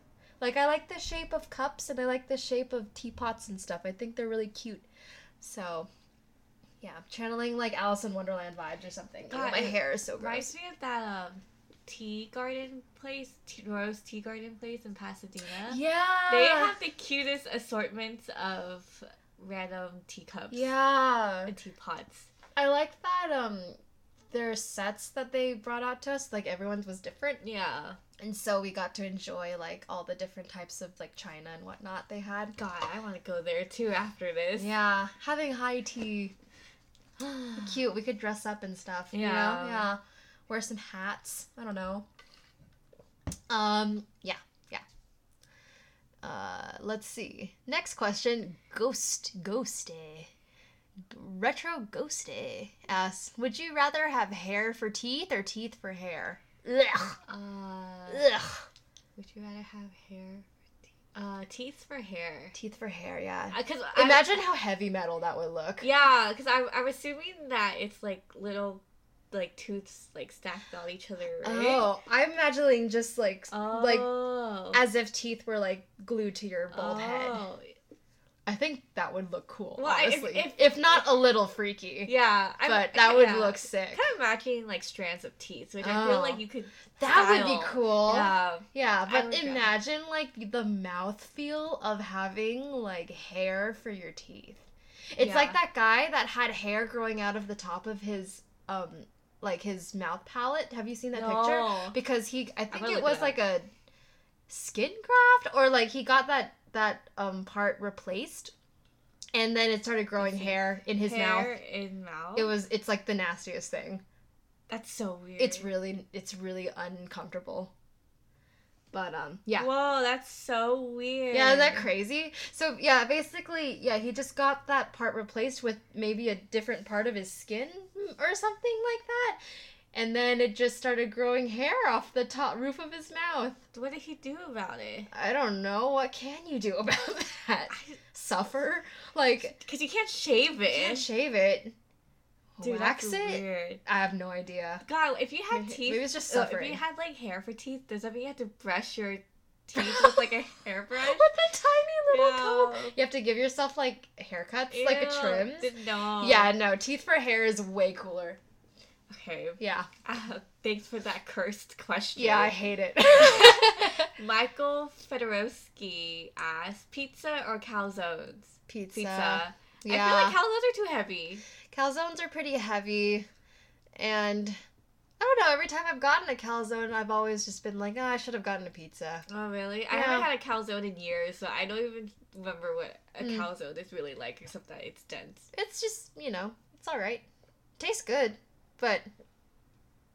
Like I like the shape of cups and I like the shape of teapots and stuff. I think they're really cute. So yeah, channeling like Alice in Wonderland vibes or something. God, my hair is so gross. Reminds me of that um tea garden place, tea, Rose Tea Garden place in Pasadena. Yeah. They have the cutest assortments of random teacups Yeah. and teapots. I like that um their sets that they brought out to us, like everyone's was different. Yeah. And so we got to enjoy like all the different types of like china and whatnot they had. God, I want to go there too after this. Yeah. Having high tea. [SIGHS] Cute. We could dress up and stuff. You Yeah. know? Yeah. Wear some hats. I don't know. Um, yeah, yeah. Uh, let's see. Next question. Ghost Ghosty. Retro Ghosty asks, would you rather have hair for teeth or teeth for hair? Ugh. Uh, Ugh. would you rather have hair? Or teeth? Uh, teeth for hair. Teeth for hair, yeah. Because Imagine how heavy metal that would look. Yeah, because I'm I'm assuming that it's like little, like tooths like stacked on each other, right? Oh, I'm imagining just like like Oh. as if teeth were like glued to your bald head. Oh. I think that would look cool, Well, if- honestly. if- If, not a little freaky. Yeah, I'm, but that would yeah. look sick. Kind of matching like strands of teeth, which I feel Oh. like you could. That would be cool. Yeah. Yeah, but go. imagine like the mouth feel of having like hair for your teeth. It's Yeah. like that guy that had hair growing out of the top of his um like his mouth palate. Have you seen that picture? Because he I think it was it like a skin graft or like he got that that um part replaced and then it started growing hair in his mouth. In mouth. It was it's like the nastiest thing. That's so weird. It's really it's really uncomfortable. But um yeah. Whoa, that's so weird. Yeah, is that crazy? So yeah, basically, yeah, he just got that part replaced with maybe a different part of his skin or something like that. And then it just started growing hair off the top roof of his mouth. What did he do about it? I don't know. What can you do [LAUGHS] about that? I, Suffer? Like, Because you can't shave you it. can't shave it. Dude, Wax that's it? weird. I have no idea. God, if you had Maybe- teeth, maybe it's just uh, If you had like hair for teeth, does that mean you have to brush your [LAUGHS] teeth with like a hairbrush? With a tiny little comb. You have to give yourself like haircuts, like a trim. No. Yeah, no, teeth for hair is way cooler. Okay. Yeah. Uh, thanks for that cursed question. Yeah, I hate it. [LAUGHS] Michael Fedorowski asked pizza or calzones? Pizza. Pizza. Yeah. I feel like calzones are too heavy. calzones are pretty heavy, and I don't know. Every time I've gotten a calzone, I've always just been like, oh, I should have gotten a pizza. Oh really? I haven't had a calzone in years, so I don't even remember what a Mm. calzone is really like, except that it's dense. It's just, you know, it's all right. Tastes good, but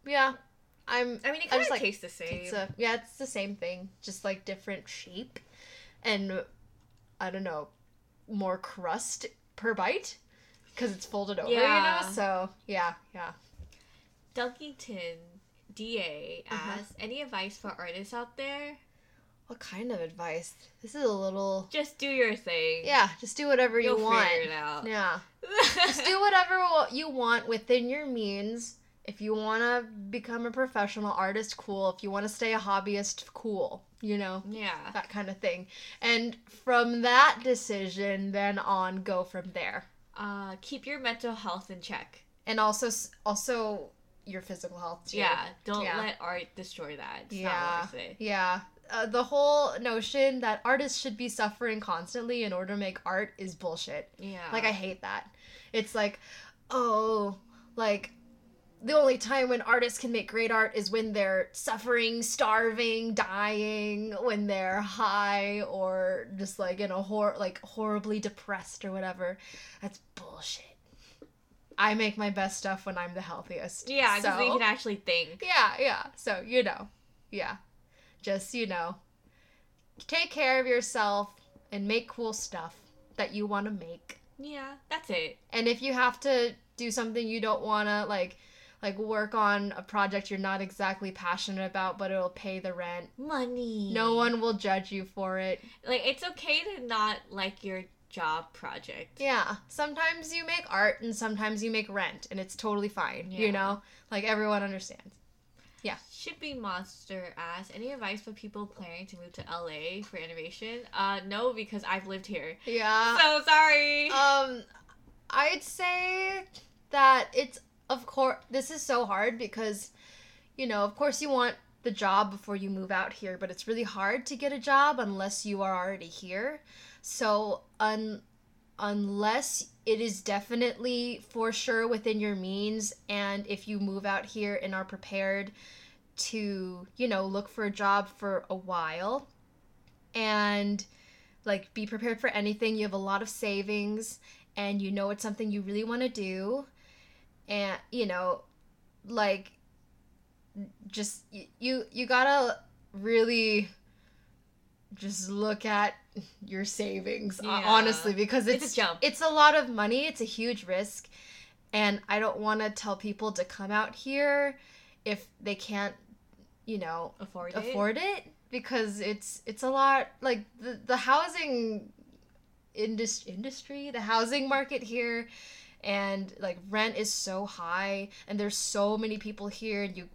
yeah, I'm I mean, it kind of like tastes the same. pizza. Yeah, it's the same thing, just like different shape, and I don't know, more crust per bite because it's folded over. You Yeah. know, so yeah, yeah. Dunkington DA Uh-huh. asks, any advice for artists out there? What kind of advice? This is a little. Just do your thing. Yeah, just do whatever you You'll want. figure it out. Yeah. Just do whatever you want within your means. If you want to become a professional artist, cool. If you want to stay a hobbyist, cool. You know, yeah. that kind of thing. And from that decision, then on, go from there. Uh, keep your mental health in check. And also, also your physical health too. Yeah, don't Yeah. let art destroy that. It's Yeah. not worth it. Yeah. Uh, the whole notion that artists should be suffering constantly in order to make art is bullshit. Yeah. Like I hate that. It's like, oh, like the only time when artists can make great art is when they're suffering, starving, dying, when they're high or just like in a hor like horribly depressed or whatever. That's bullshit. I make my best stuff when I'm the healthiest. Yeah, because so, you can actually think. yeah, yeah. So you know, yeah. Just, you know, take care of yourself and make cool stuff that you want to make. Yeah, that's it. And if you have to do something you don't want to like like work on a project you're not exactly passionate about but it'll pay the rent, Money. no one will judge you for it. Like it's okay to not like your job project. Yeah, sometimes you make art and sometimes you make rent and it's totally fine, Yeah. you know? Like everyone understands. Should be monster ass. Any advice for people planning to move to LA for animation? Uh, no, because I've lived here. Yeah. so sorry. Um, I'd say that it's of course this is so hard because, you know, of course you want the job before you move out here, but it's really hard to get a job unless you are already here. So un unless it is definitely for sure within your means and if you move out here and are prepared to, you know, look for a job for a while and like be prepared for anything. You have a lot of savings and you know it's something you really want to do. And you know, like just you you got to really just look at your savings Yeah. honestly because It's a it's jump. it's a lot of money, it's a huge risk. And I don't want to tell people to come out here if they can't, you know, afford it. afford it because it's it's a lot like the the housing indus- industry the housing market here and like rent is so high and there's so many people here and you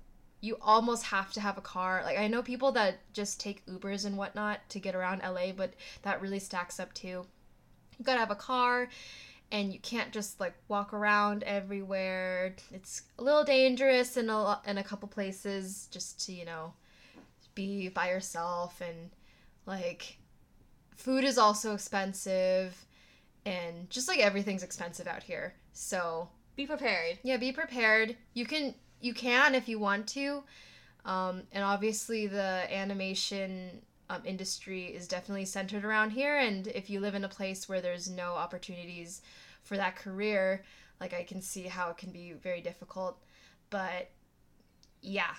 you almost have to have a car. Like i know people that just take ubers and whatnot to get around la but that really stacks up too. You gotta have a car and you can't just like walk around everywhere. It's a little dangerous in a, in a couple places just to you know be by yourself and like food is also expensive and just like everything's expensive out here. So Be prepared. yeah be prepared. You can you can if you want to um, and obviously the animation um, industry is definitely centered around here and if you live in a place where there's no opportunities for that career like i can see how it can be very difficult but yeah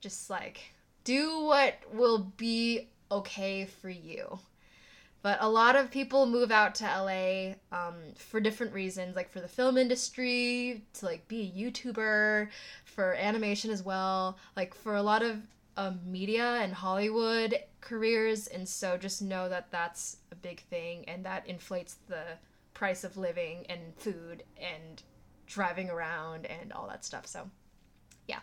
just like do what will be okay for you but a lot of people move out to LA um, for different reasons, like for the film industry, to like be a YouTuber, for animation as well, like for a lot of um, media and Hollywood careers. And so just know that that's a big thing, and that inflates the price of living and food and driving around and all that stuff. So, yeah,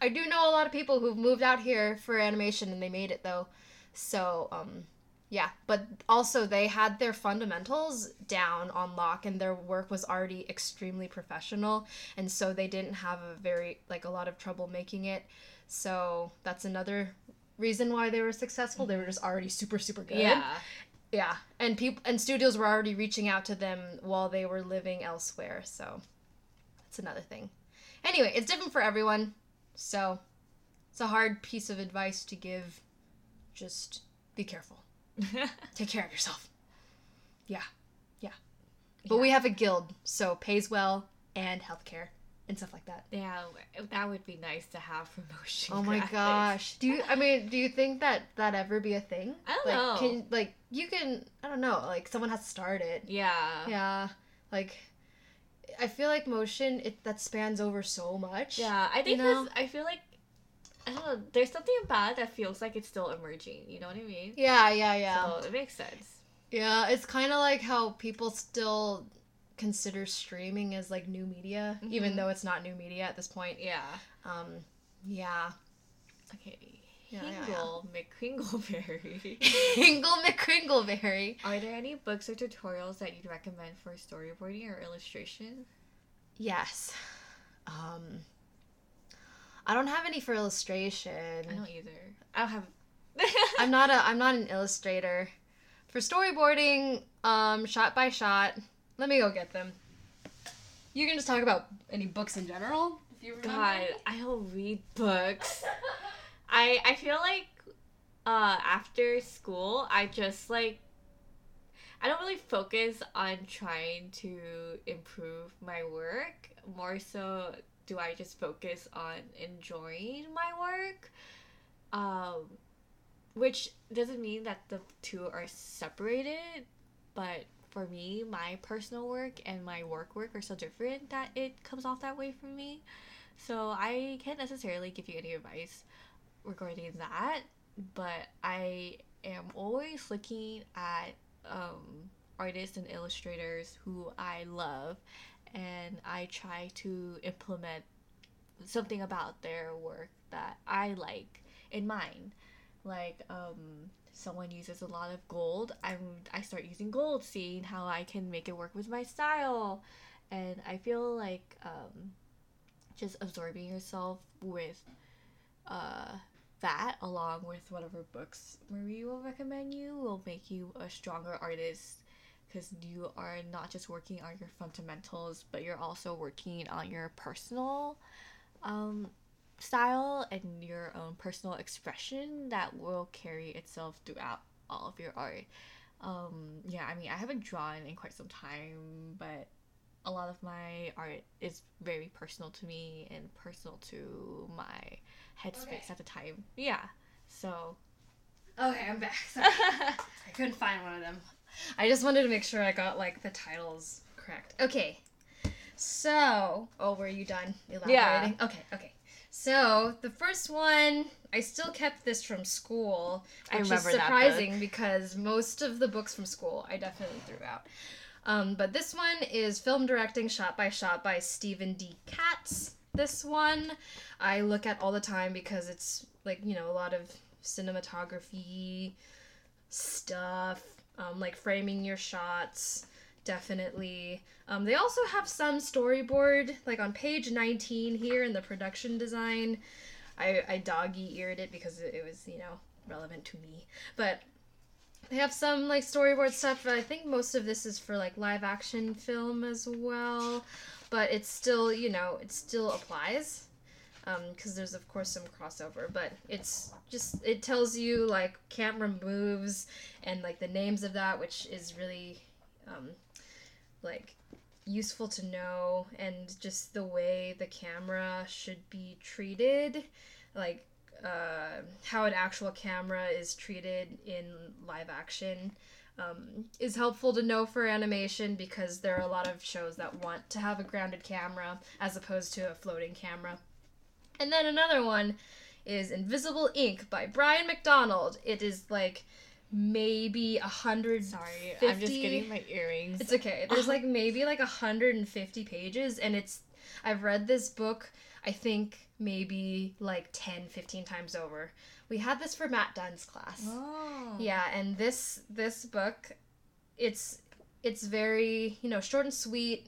I do know a lot of people who've moved out here for animation and they made it though. So, um, yeah, but also they had their fundamentals down on lock and their work was already extremely professional and so they didn't have a very like a lot of trouble making it. So that's another reason why they were successful. They were just already super super good. Yeah. Yeah. And people and studios were already reaching out to them while they were living elsewhere. So that's another thing. Anyway, it's different for everyone. So it's a hard piece of advice to give. Just be careful [LAUGHS] take care of yourself. Yeah, yeah. But we have a guild, so pays well and healthcare and stuff like that. yeah, that would be nice to have for motion. Oh my graphics. gosh. Do you? I mean, do you think that that ever be a thing? I don't like, know. Can like you can? I don't know. Like someone has to start it. Yeah. Yeah. Like, I feel like motion it that spans over so much. Yeah, I think You know? this, I feel like I don't know. There's something about it that feels like it's still emerging. You know what I mean? Yeah. Yeah. Yeah. So it makes sense. Yeah, it's kind of like how people still consider streaming as like new media, even Mhm. though it's not new media at this point. Yeah. Um, yeah. Okay. Yeah, yeah, Hingle McCringleberry. [LAUGHS] Hingle McCringleberry. Are there any books or tutorials that you'd recommend for storyboarding or illustration? Yes. Um, I don't have any for illustration. I don't either. I don't have. [LAUGHS] I'm not a I'm not an illustrator. For storyboarding, um, shot by shot. Let me go get them. You can just talk about any books in general. If you remember. God, I don't read books. [LAUGHS] I I feel like uh after school I just like I don't really focus on trying to improve my work. More so do I just focus on enjoying my work. Um which doesn't mean that the two are separated, but for me, my personal work and my work work are so different that it comes off that way for me. So I can't necessarily give you any advice regarding that, but I am always looking at um, artists and illustrators who I love, and I try to implement something about their work that I like in mine. Like, um, someone uses a lot of gold, I'm I start using gold, seeing how I can make it work with my style, and I feel like um, just absorbing yourself with uh, that, along with whatever books Marie will recommend you, will make you a stronger artist. Because you are not just working on your fundamentals, but you're also working on your personal um, style and your own personal expression that will carry itself throughout all of your art. Um, yeah, I mean, I haven't drawn in quite some time, but a lot of my art is very personal to me and personal to my headspace Okay. at the time. Yeah, so. Okay, I'm back. Sorry. [LAUGHS] I couldn't find one of them. I just wanted to make sure I got like the titles correct. Okay. So, oh, were you done elaborating? Yeah. Okay, okay. So the first one, I still kept this from school, which is surprising because most of the books from school I definitely threw out. Um, but this one is film directing shot by shot by Stephen D. Katz. This one I look at all the time because it's like you know a lot of cinematography stuff, um, like framing your shots, definitely. Um, they also have some storyboard, like on page 19 here in the production design. I, I doggy eared it because it, it was, you know, relevant to me. But they have some like storyboard stuff, but I think most of this is for like live action film as well. But it's still, you know, it still applies because there's of course some crossover but it's just it tells you like camera moves and like the names of that which is really um, like useful to know and just the way the camera should be treated like uh, how an actual camera is treated in live action um, is helpful to know for animation because there are a lot of shows that want to have a grounded camera as opposed to a floating camera and then another one is Invisible Ink by Brian McDonald. It is like maybe a hundred. Sorry, I'm just getting my earrings. It's okay. There's like [LAUGHS] maybe like a hundred and fifty pages, and it's. I've read this book. I think maybe like 10, 15 times over. We had this for Matt Dunn's class. Oh. Yeah, and this this book, it's it's very you know short and sweet.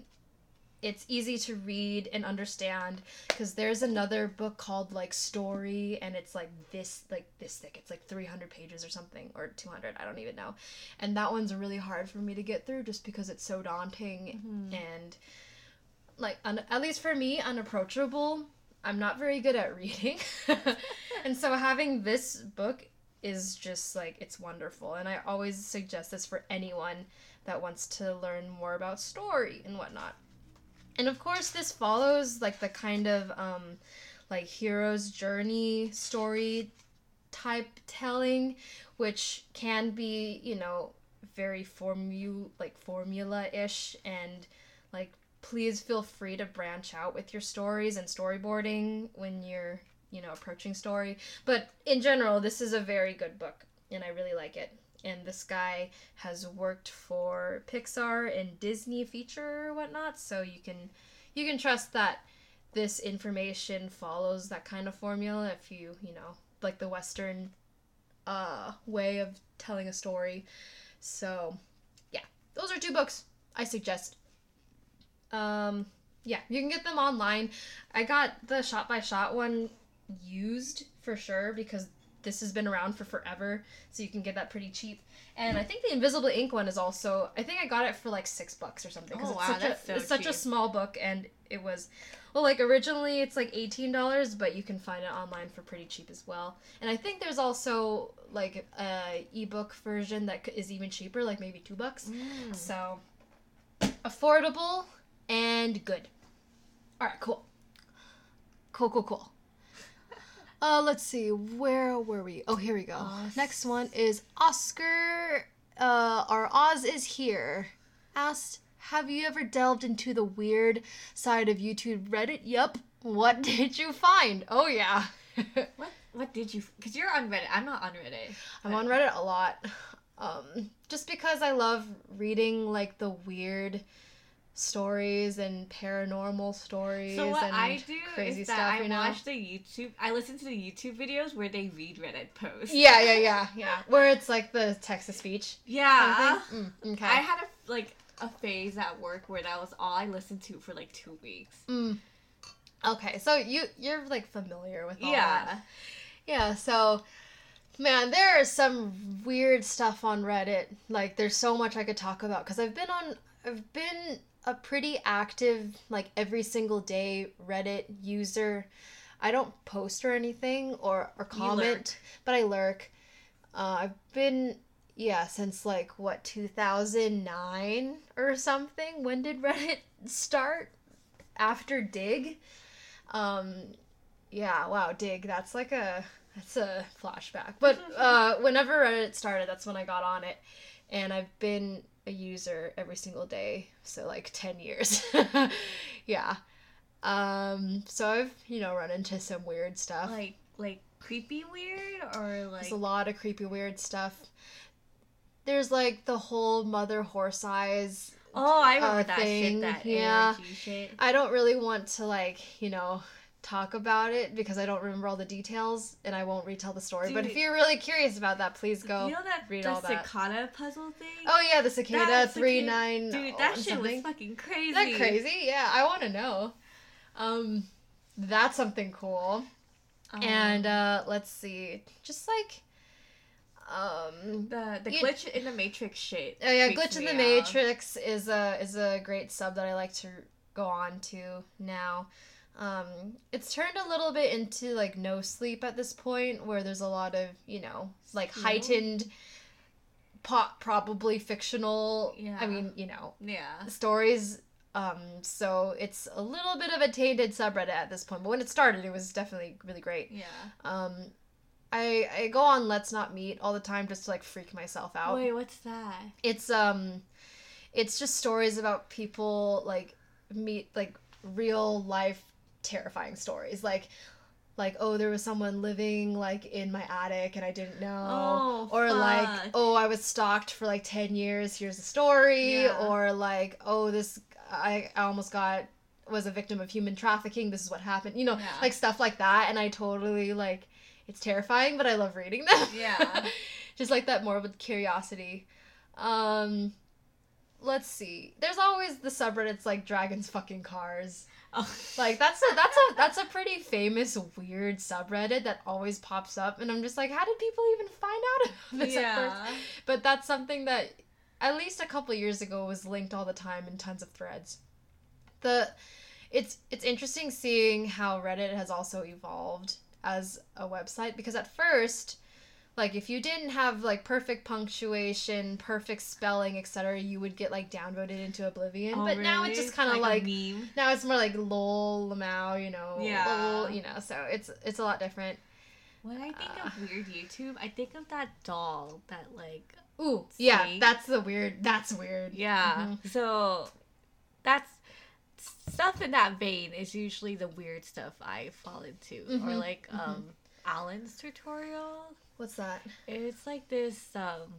It's easy to read and understand because there's another book called like Story, and it's like this like this thick. It's like 300 pages or something, or 200. I don't even know. And that one's really hard for me to get through just because it's so daunting mm-hmm. and like un- at least for me unapproachable. I'm not very good at reading, [LAUGHS] and so having this book is just like it's wonderful and i always suggest this for anyone that wants to learn more about story and whatnot and of course this follows like the kind of um like hero's journey story type telling which can be you know very formu like formula-ish and like please feel free to branch out with your stories and storyboarding when you're you know approaching story. But in general this is a very good book and i really like it and this guy has worked for pixar and disney feature or whatnot so you can you can trust that this information follows that kind of formula if you you know like the western uh way of telling a story. So yeah those are two books i suggest. Um yeah you can get them online. I got the shot by shot one used for sure because this has been around for forever so you can get that pretty cheap and i think the invisible ink one is also i think i got it for like six bucks or something Oh, it's, wow, such, that's a, so it's such a small book and it was well like originally it's like $18 but you can find it online for pretty cheap as well and i think there's also like a ebook version that is even cheaper like maybe two bucks Mm. so affordable and good. All right, cool. Cool, cool, cool. Uh, let's see. Where were we? Oh, here we go. Oz. Next one is Oscar. Uh, our Oz is here. Asked, "Have you ever delved into the weird side of YouTube Reddit?" Yup. What [LAUGHS] did you find? Oh yeah. [LAUGHS] What what did you? Because you're on Reddit. I'm not on Reddit. I'm on Reddit a lot. Um, just because I love reading like the weird stories and paranormal stories So what and I do crazy is that stuff, I you know? watch the YouTube. I listen to the YouTube videos where they read Reddit posts. Yeah, yeah, [LAUGHS] yeah, yeah. Where it's like the text-to-speech. Yeah. kind of. Mm, okay. I had a like a phase at work where that was all I listened to for like two weeks. Mm. Okay, so you you're like familiar with all yeah. that. Yeah, so man, there is some weird stuff on Reddit. Like there's so much I could talk about cuz I've been on I've been a pretty active like every single day Reddit user. I don't post or anything or or comment, but I lurk. Uh, I've been yeah, since like what 2009 or something. When did Reddit [LAUGHS] start? After Digg? Um yeah, wow, Digg. That's like a that's a flashback. But [LAUGHS] uh whenever Reddit started, that's when I got on it. And I've been a user every single day, so like 10 years. [LAUGHS] yeah. Um so I've, you know, run into some weird stuff. Like like creepy weird or like There's a lot of creepy weird stuff. There's like the whole mother horse eyes. Oh, I remember uh, that thing, shit. That yeah. ARG shit. I don't really want to like, you know, talk about it because I don't remember all the details and I won't retell the story. but if you're really curious about that, please go. you know that read the all that. cicada puzzle thing? Oh yeah, the cicada That three cica- nine. Dude, that shit something. was fucking crazy. Is that crazy? Yeah, I want to know. Um, that's something cool. Um, and uh, let's see, just like, um, the the you- glitch in the Matrix shit. Oh yeah, Glitch in the out. Matrix is a is a great sub that I like to go on to now. Um, it's turned a little bit into like no sleep at this point, where there's a lot of you know like heightened, pop probably fictional. Yeah. I mean you know Yeah. stories. Um, so it's a little bit of a tainted subreddit at this point, but when it started, it was definitely really great. Yeah. Um, I I go on Let's Not Meet all the time just to like freak myself out Wait, what's that? it's um it's just stories about people like meet like real life terrifying stories. Like like oh there was someone living like in my attic and i didn't know. Oh, or like oh i was stalked for like 10 years. Here's a story. Yeah. or like oh this I, I almost got was a victim of human trafficking. This is what happened. You know Yeah. like stuff like that. And i totally like it's terrifying but i love reading them. Yeah. [LAUGHS] just like that more morbid curiosity. Um let's see. There's always the subreddits like dragons fucking cars. Like that's a that's a that's a pretty famous weird subreddit that always pops up and i'm just like how did people even find out about this at first yeah. but that's something that at least a couple years ago was linked all the time in tons of threads the it's it's interesting seeing how reddit has also evolved as a website because at first like if you didn't have like perfect punctuation perfect spelling etc you would get like downvoted into oblivion Oh, but now it's just kind of like, meme. now it's more like lol lamau you know Yeah. lol, you know so it's it's a lot different When I think Uh. of weird YouTube, I think of that doll that like ooh yeah that's the weird that's weird yeah. Mhm. So that's stuff in that vein is usually the weird stuff I fall into, or Mhm, like um Alan's tutorial. What's that It's like this. um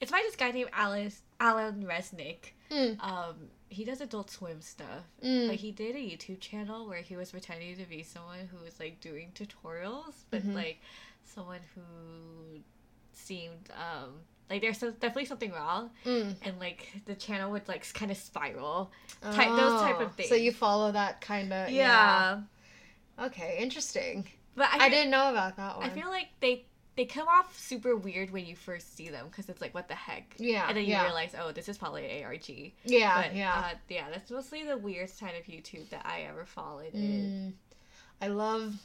It's by this guy named Alice Alan Resnick. Mm. Um, he does Adult Swim stuff. Mm. But he did a YouTube channel where he was pretending to be someone who was like doing tutorials, but Mhm. like someone who seemed um like there's so, definitely something wrong, Mm. and like the channel would like kind of spiral. Type- those type of things So you follow that kind of yeah, Okay, interesting. but I, I, didn't know about that one. I feel like they they come off super weird when you first see them because it's like what the heck. yeah, and then you yeah, realize, oh, this is probably ARG. yeah, but, yeah. uh, yeah. That's mostly the weirdest side of YouTube that I ever followed. Mm. I love.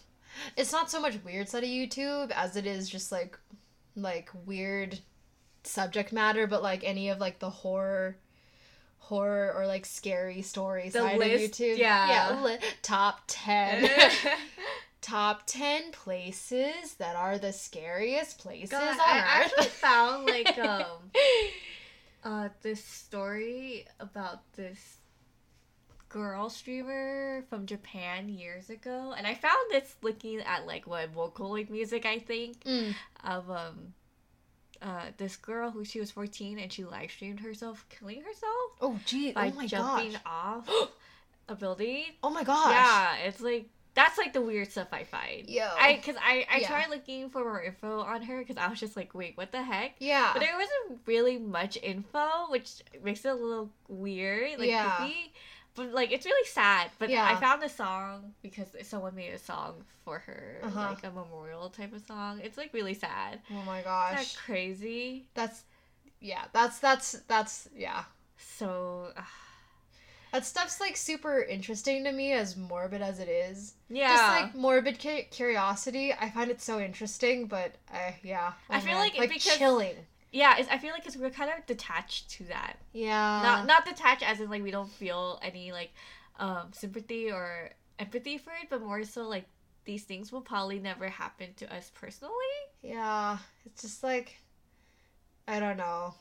It's not so much weird side of YouTube as it is just like, like weird subject matter, but like any of like the horror, horror or like scary stories The side list, of YouTube. yeah. yeah. Li- top ten. [LAUGHS] [LAUGHS] top 10 places that are the scariest places God, on I earth. actually [LAUGHS] found like um uh this story about this girl streamer from Japan years ago, and I found this looking at like what Vocaloid music I think Mm. of um uh this girl who she was 14 and she live streamed herself killing herself Oh, gee. by oh my jumping gosh. [GASPS] off a building. Oh my gosh. Yeah, it's like that's like the weird stuff I find. Yeah. I because I I Yeah. tried looking for more info on her because I was just like, wait, what the heck? Yeah. But there wasn't really much info, which makes it a little weird, like Yeah. creepy. But like it's really sad. But Yeah. I found a song because someone made a song for her, Uh-huh. like a memorial type of song. It's like really sad. oh my gosh. that crazy? That's yeah, that's that's that's yeah. So uh, That stuff's like super interesting to me as morbid as it is. yeah. Just like morbid cu- curiosity, I find it so interesting, but I yeah. I oh feel man. like like because- chilling. yeah, it's, I feel like because we're kind of detached to that. Yeah. not not detached as in like we don't feel any like um sympathy or empathy for it, but more so like these things will probably never happen to us personally. Yeah, it's just like I don't know.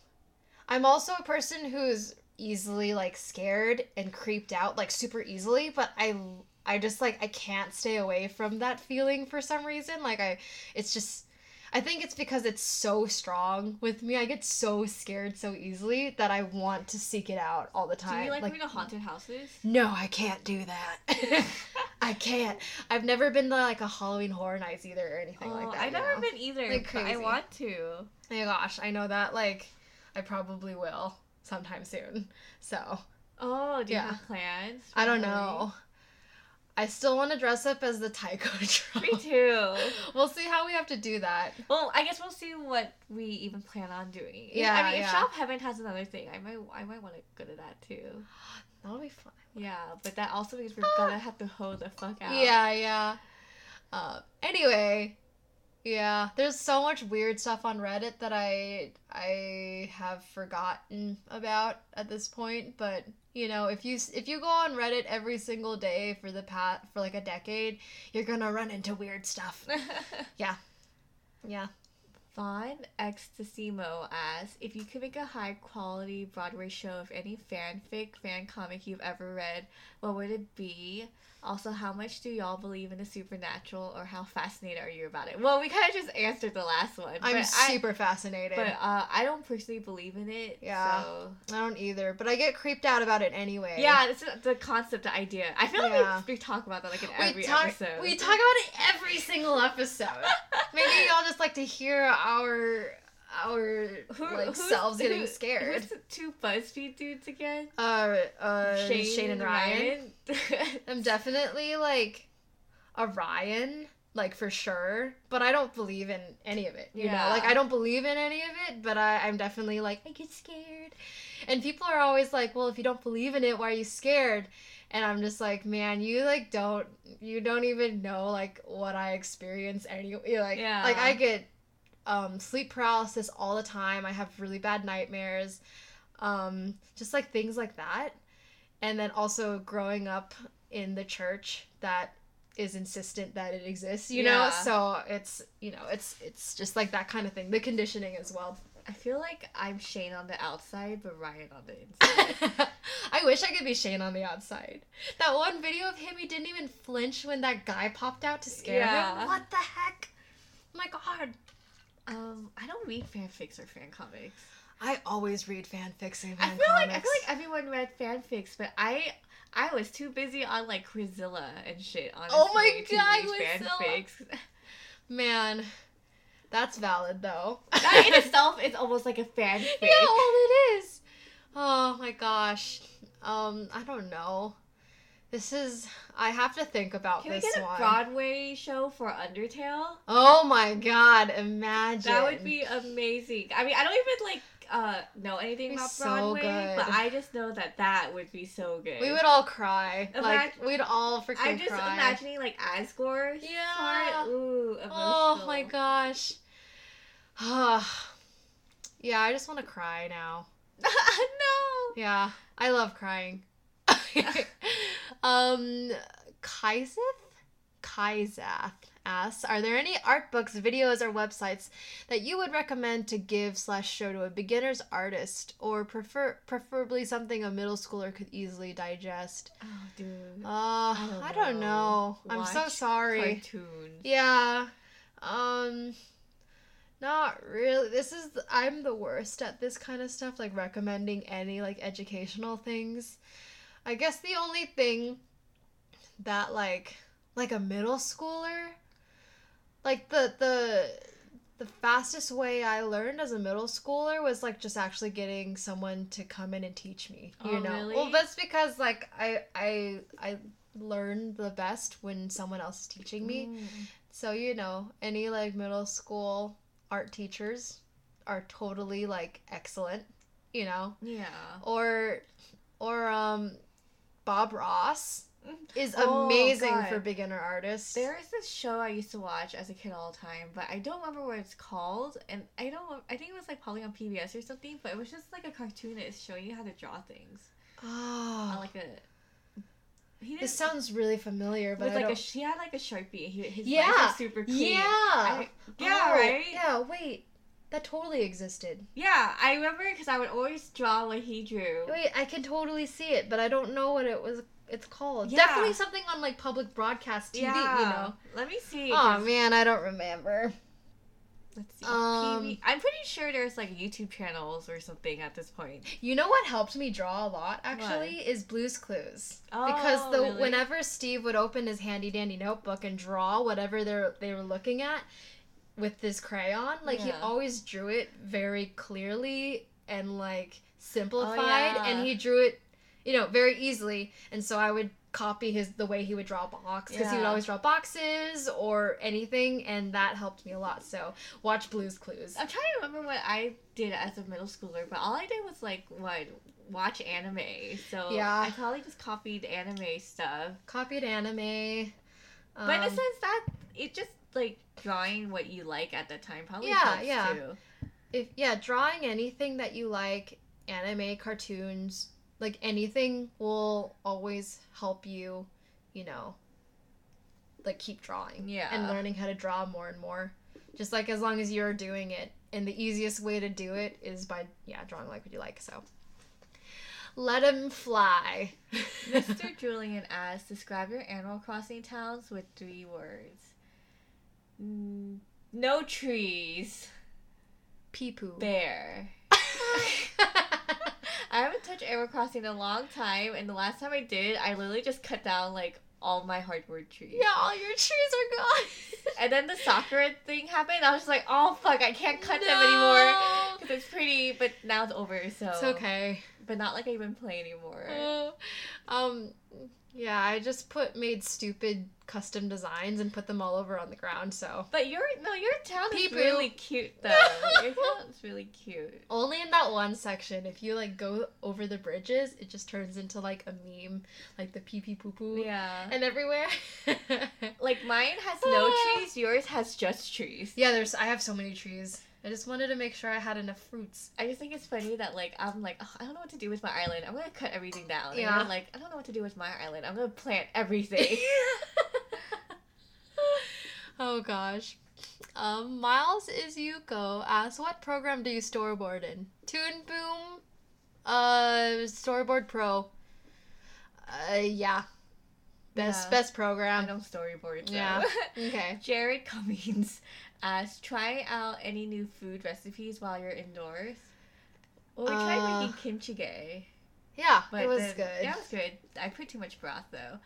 I'm also a person who's easily like scared and creeped out like super easily, but I I just like I can't stay away from that feeling for some reason. Like I it's just I think it's because it's so strong with me. I get so scared so easily that I want to seek it out all the time. Do you like, going to haunted houses? No, I can't do that. [LAUGHS] I can't. I've never been to like a Halloween horror nights either or anything Oh, like that. I've never know? been either. Like but I want to. Oh my gosh, I know that like I probably will sometime soon. So Oh, do you Yeah. have plans? I don't know. I still want to dress up as the Taiko [LAUGHS] troll. Me too. We'll see how we have to do that. Well, I guess we'll see what we even plan on doing. Yeah, I mean, if. Shop Heaven has another thing, I might, I might want to go to that too. [GASPS] That'll be fun. Yeah, but that also means we're gonna have to hoe the fuck out. [GASPS] Yeah, yeah. Uh, anyway, yeah, there's so much weird stuff on Reddit that I I have forgotten about at this point. But you know, if you if you go on Reddit every single day for the pat for like a decade, you're gonna run into weird stuff. [LAUGHS] Yeah. Yeah. Vaughn Ecstasimo asks if you could make a high quality Broadway show of any fanfic, fan comic you've ever read, what would it be? Also, how much do y'all believe in the supernatural, or how fascinated are you about it? Well, we kind of just answered the last one. I'm super fascinated. But uh, I don't personally believe in it. Yeah. So. I don't either, but I get creeped out about it anyway. Yeah, it's the concept, the idea. I feel Yeah. like we, we talk about that like in We every talk, episode. we talk about it every single episode. [LAUGHS] Maybe y'all just like to hear our our who, like selves getting who- scared. Who's the two BuzzFeed dudes again? Uh, uh, Shane, and Ryan. Ryan. [LAUGHS] I'm definitely like a Ryan, like for sure. But I don't believe in any of it. You Yeah. know, like I don't believe in any of it. But I, I'm definitely like I get scared, and people are always like, "Well, if you don't believe in it, why are you scared?" And I'm just like, man, you like don't, you don't even know like what I experience anyway. Like, Yeah. like I get um, sleep paralysis all the time. I have really bad nightmares, um, just like things like that. And then also growing up in the church that is insistent that it exists, you know. So it's you know it's it's just like that kind of thing. The conditioning as well. I feel like I'm Shane on the outside, but Ryan on the inside. [LAUGHS] I wish I could be Shane on the outside. That one video of him, he didn't even flinch when that guy popped out to scare Yeah. him. What the heck? Oh my god. um, I don't read fanfics or fan comics. I always read fanfics and fan I feel like I feel like everyone read fanfics, but I I was too busy on like Quizilla and shit. Honestly, Oh my God, fanfics. [LAUGHS] Man, that's valid though. that in [LAUGHS] itself is almost like a fanfic. Yeah, well, it is. Oh my gosh. Um, I don't know. This is. I have to think about Can we this get a one. Broadway show for Undertale? Oh my god! Imagine. That would be amazing. I mean, I don't even like uh know anything about so Broadway, good. but I just know that that would be so good. We would all cry. Imag- like we'd all freaking I'm just cry. imagining like Asgore's Yeah. part. Ooh, emotional. Oh my gosh. yeah, I just want to cry now. [LAUGHS] no. Yeah, I love crying. [LAUGHS] [LAUGHS] um, Kaiseth? Tyzath asks, "Are there any art books, videos, or websites that you would recommend to give slash show to a beginner's artist, or prefer preferably something a middle schooler could easily digest?" Oh, dude. Uh, I don't know. I'm so sorry. Cartoons. Yeah. Um not really. This is I'm the worst at this kind of stuff like recommending any like educational things. I guess the only thing that like like a middle schooler like the the the fastest way I learned as a middle schooler was like just actually getting someone to come in and teach me. You Oh, know. really? Well, that's because like I I I learn the best when someone else is teaching me. Mm. So, you know, any like middle school art teachers are totally like excellent, you know. Yeah. Or or um Bob Ross is Oh, amazing God. for beginner artists. There is this show I used to watch as a kid all the time, but I don't remember what it's called, and I don't. I think it was like probably on PBS or something, but it was just like a cartoonist showing you how to draw things oh, on like a. He this sounds really familiar, but like a. He had like a sharpie. He, his Yeah, super clean. yeah, I- yeah, Oh, right. Yeah, wait, that totally existed. Yeah, I remember because I would always draw what he drew. Wait, I can totally see it, but I don't know what it was. It's called Yeah. definitely something on like public broadcast TV. yeah, You know. Let me see. Oh man, I don't remember. Let's see. Um, I'm pretty sure there's like YouTube channels or something at this point. You know what helped me draw a lot actually is Blue's Clues. because Oh, the really? whenever Steve would open his handy dandy notebook and draw whatever they they were looking at with this crayon, like he always drew it very clearly and like simplified yeah. and he drew it, you know, very easily. And so I would copy his the way he would draw a box because he would always draw boxes or anything and that helped me a lot. So watch Blue's Clues. I'm trying to remember what I did as a middle schooler, but all I did was like what watch anime. So Yeah. I probably just copied anime stuff. Copied anime. but in a um, sense that it just like drawing what you like at the time probably Yeah, helps yeah. too. if yeah drawing anything that you like anime cartoons like anything will always help you you know like keep drawing Yeah. and learning how to draw more and more just like as long as you're doing it and the easiest way to do it is by yeah drawing like what you like so let him fly [LAUGHS] Mr. Julian asks, describe your Animal Crossing towns with three words. No trees. pee poo Bear. [LAUGHS] [LAUGHS] [LAUGHS] I haven't touched Animal Crossing in a long time, and the last time I did, I literally just cut down like all my hardwood trees. yeah all your trees are gone [LAUGHS] And then the soccer thing happened. I was just like, oh fuck, I can't cut them anymore because it's pretty, but now it's over. So it's okay But not like I even play anymore. Uh, um yeah i just put made stupid custom designs and put them all over on the ground so But your no, your town is Pee-poo. really cute though. your [LAUGHS] town's really cute. only in that one section if you like go over the bridges it just turns into like a meme like the pee pee poo poo Yeah. and everywhere Like mine has [LAUGHS] no trees. Yours has just trees. yeah there's i have so many trees i just wanted to make sure i had enough fruits I just think it's funny that like I'm like "Ugh, I don't know what to do with my island. I'm gonna cut everything down. And Yeah. you're like I don't know what to do with my island. I'm gonna plant everything. [LAUGHS] oh gosh um miles is yuko asks what program do you storyboard in toon boom uh storyboard pro uh yeah best Yeah. best I program don't storyboard. Though. Yeah. [LAUGHS] okay Jared Cummings asks, try out any new food recipes while you're indoors. Well, we tried Uh, making kimchi jjigae, yeah but it was then- good Yeah, it was good. I put too much broth though.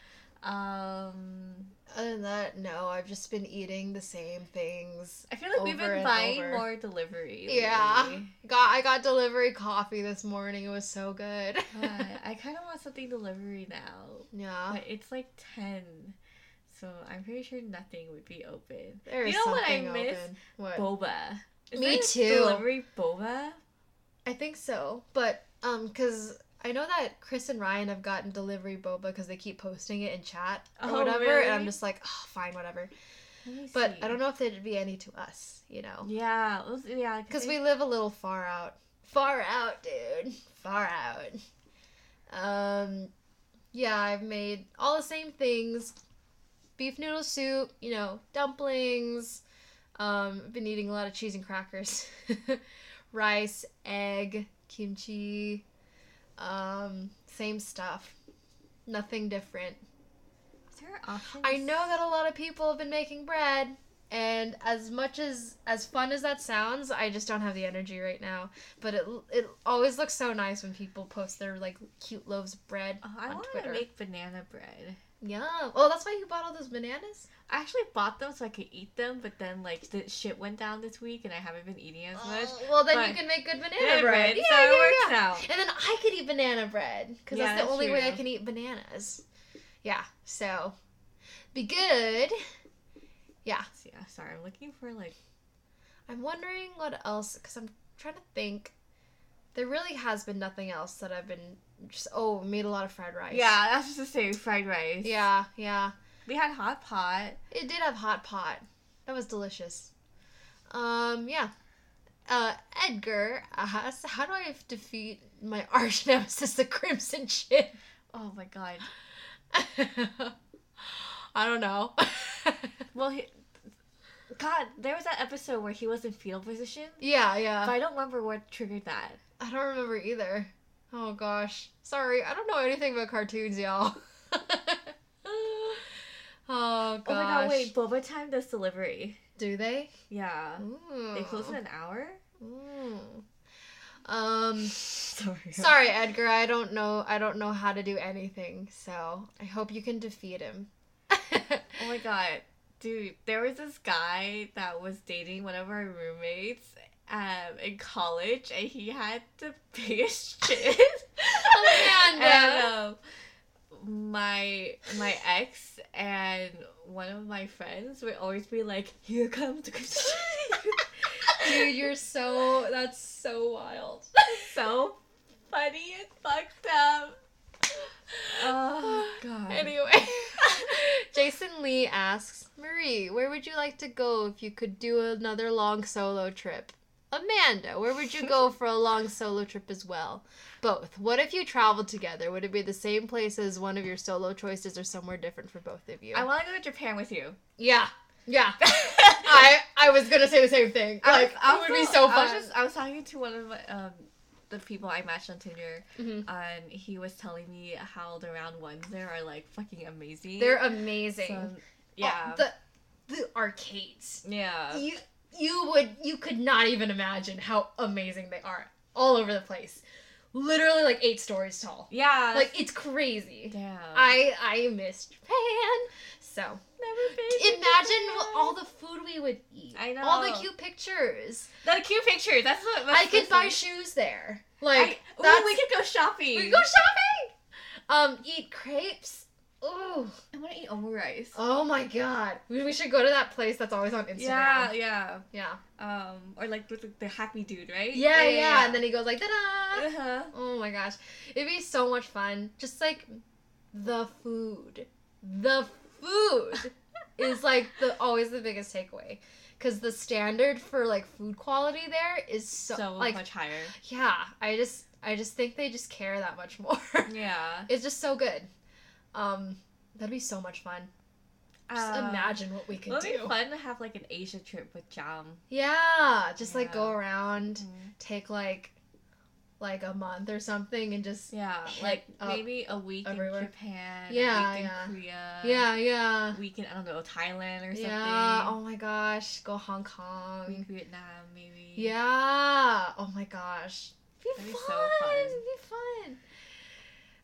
Um, Other than that, no, I've just been eating the same things. I feel like we've been buying over. more delivery. Yeah. Got I got delivery coffee this morning. It was so good. [LAUGHS] I kind of want something delivery now, yeah. but it's like ten, so I'm pretty sure nothing would be open. There is you know what I miss? What? Boba. Is Me too. Delivery boba. I think so, but um, cause I know that Chris and Ryan have gotten delivery boba because they keep posting it in chat or Oh, whatever, and I'm just like, oh, fine, whatever. But see. I don't know if there'd be any to us, you know, Yeah, let's- yeah. because we live a little far out. Far out, dude. Far out. Um, yeah, I've made all the same things. beef noodle soup, you know, dumplings. Um, I've been eating a lot of cheese and crackers, [LAUGHS] rice, egg, kimchi. Um, same stuff. Nothing different. Is there options? I know that a lot of people have been making bread, and as much as as fun as that sounds, I just don't have the energy right now. But it it always looks so nice when people post their like cute loaves of bread Oh, I want to make banana bread. Yeah. Oh, that's why you bought all those bananas. I actually bought them so I could eat them, but then like the shit went down this week and I haven't been eating as much. Oh, well, then you can make good banana, Banana bread. bread, Yeah, so it yeah, works yeah. out. And then I could eat banana bread because Yeah, that's the that's only way I can eat bananas. Yeah. So, be good. Yeah. Yeah, sorry, I'm looking for like I'm wondering what else because I'm trying to think. There really has been nothing else that I've been just oh made a lot of fried rice. yeah, that's just to say fried rice. Yeah, yeah. we had hot pot. It did have hot pot. That was delicious. Um, yeah. Uh, Edgar asks, how do I defeat my [LAUGHS] arch nemesis, the Crimson Chin? Oh my god. [LAUGHS] I don't know. [LAUGHS] Well, he, God, there was that episode where he was in fetal position, yeah, but yeah. I don't remember what triggered that. I don't remember either. Oh gosh. Sorry, I don't know anything about cartoons, y'all. [LAUGHS] oh gosh. Oh my god, wait, Boba Time does delivery. Do they? Yeah. Ooh. They close in an hour? Ooh. Um [LAUGHS] Sorry. sorry Edgar, I don't know I don't know how to do anything, so I hope you can defeat him. [LAUGHS] Oh my god. Dude, there was this guy that was dating one of our roommates um, in college, and he had the [LAUGHS] biggest shit. Amanda. [LAUGHS] and um, my my ex and one of my friends would always be like, "Here comes the [LAUGHS] Dude, you're so that's so wild. so funny and fucked up." Oh god. Anyway, Jason Lee asks, Marie, where would you like to go if you could do another long solo trip? Amanda, where would you go [LAUGHS] for a long solo trip as well? Both. What if you traveled together? Would it be the same place as one of your solo choices or somewhere different for both of you? I want to go to Japan with you. yeah. Yeah. [LAUGHS] I I was gonna say the same thing. I Like was- I it would be so- so I fun. was, just, I was talking to one of my, um, the people I matched on Tinder, Mhm. and he was telling me how the round ones there are like fucking amazing. They're amazing. So, Oh, yeah, the the arcades. yeah. you you would you could not even imagine how amazing they are all over the place literally like eight stories tall Yeah, like it's crazy damn. i i miss japan so never been. imagine Japan. all the food we would eat I know all the cute pictures the cute pictures. That's what that's i could buy shoes there I, like ooh, we could go shopping. we could go shopping um eat crepes Ooh. I want to eat omurice. oh my god we, we should go to that place that's always on instagram Yeah, yeah. yeah Um, or like with the, the happy dude, right? yeah, yeah, and then he goes like da-da Uh-huh. Oh my gosh. It'd be so much fun. Just like the food. The food [LAUGHS] is like the always the biggest takeaway. Cause the standard for like food quality there is so, So, like much higher. yeah. I just I just think they just care that much more. Yeah. [LAUGHS] it's just so good. Um, that'd be so much fun. Just Uh, imagine what we could do. be fun to have like an Asia trip with Jam. Yeah, just like go Yeah. around, take like like a month or something, and just Yeah, like maybe a week everywhere. in Japan, Yeah, a week yeah. in Korea, yeah, yeah. a week in I don't know Thailand or something. Yeah. Oh my gosh. Go Hong week Kong. Vietnam maybe. Yeah. Oh my gosh. Be That'd fun. be so fun.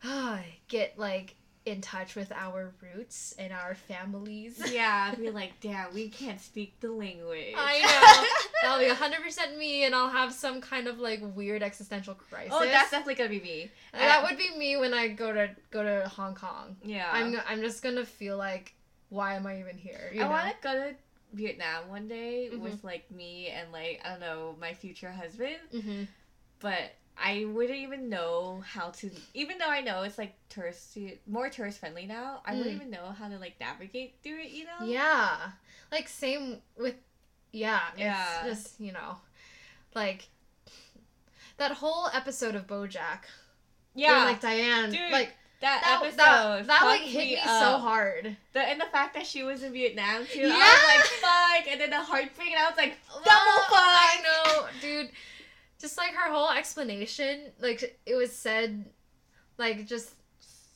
Be fun. [SIGHS] Get like in touch with our roots and our families. [LAUGHS] Yeah, be like, damn, we can't speak the language. I [LAUGHS] know. That'll be hundred percent me, and I'll have some kind of like weird existential crisis. oh, that's definitely gonna be me. And that would be me when I go to go to Hong Kong. Yeah. I'm I'm just gonna feel like, why am I even here? You I want to go to Vietnam one day Mhm. with like me and like I don't know my future husband, hmm but I wouldn't even know how to. Even though I know it's like tourist more tourist friendly now, I wouldn't Mm. even know how to like navigate through it. You know? Yeah. Like same with yeah, Yeah. it's just, you know, like that whole episode of BoJack. Yeah. Where, like Diane Dude. like That, That, episode that, that like hit me, so hard. The, and the fact that she was in Vietnam too. Yeah. I was like, fuck. And then the heartbreak, and I was like, [LAUGHS] double fuck. I know, dude. Just like her whole explanation, like it was said, like just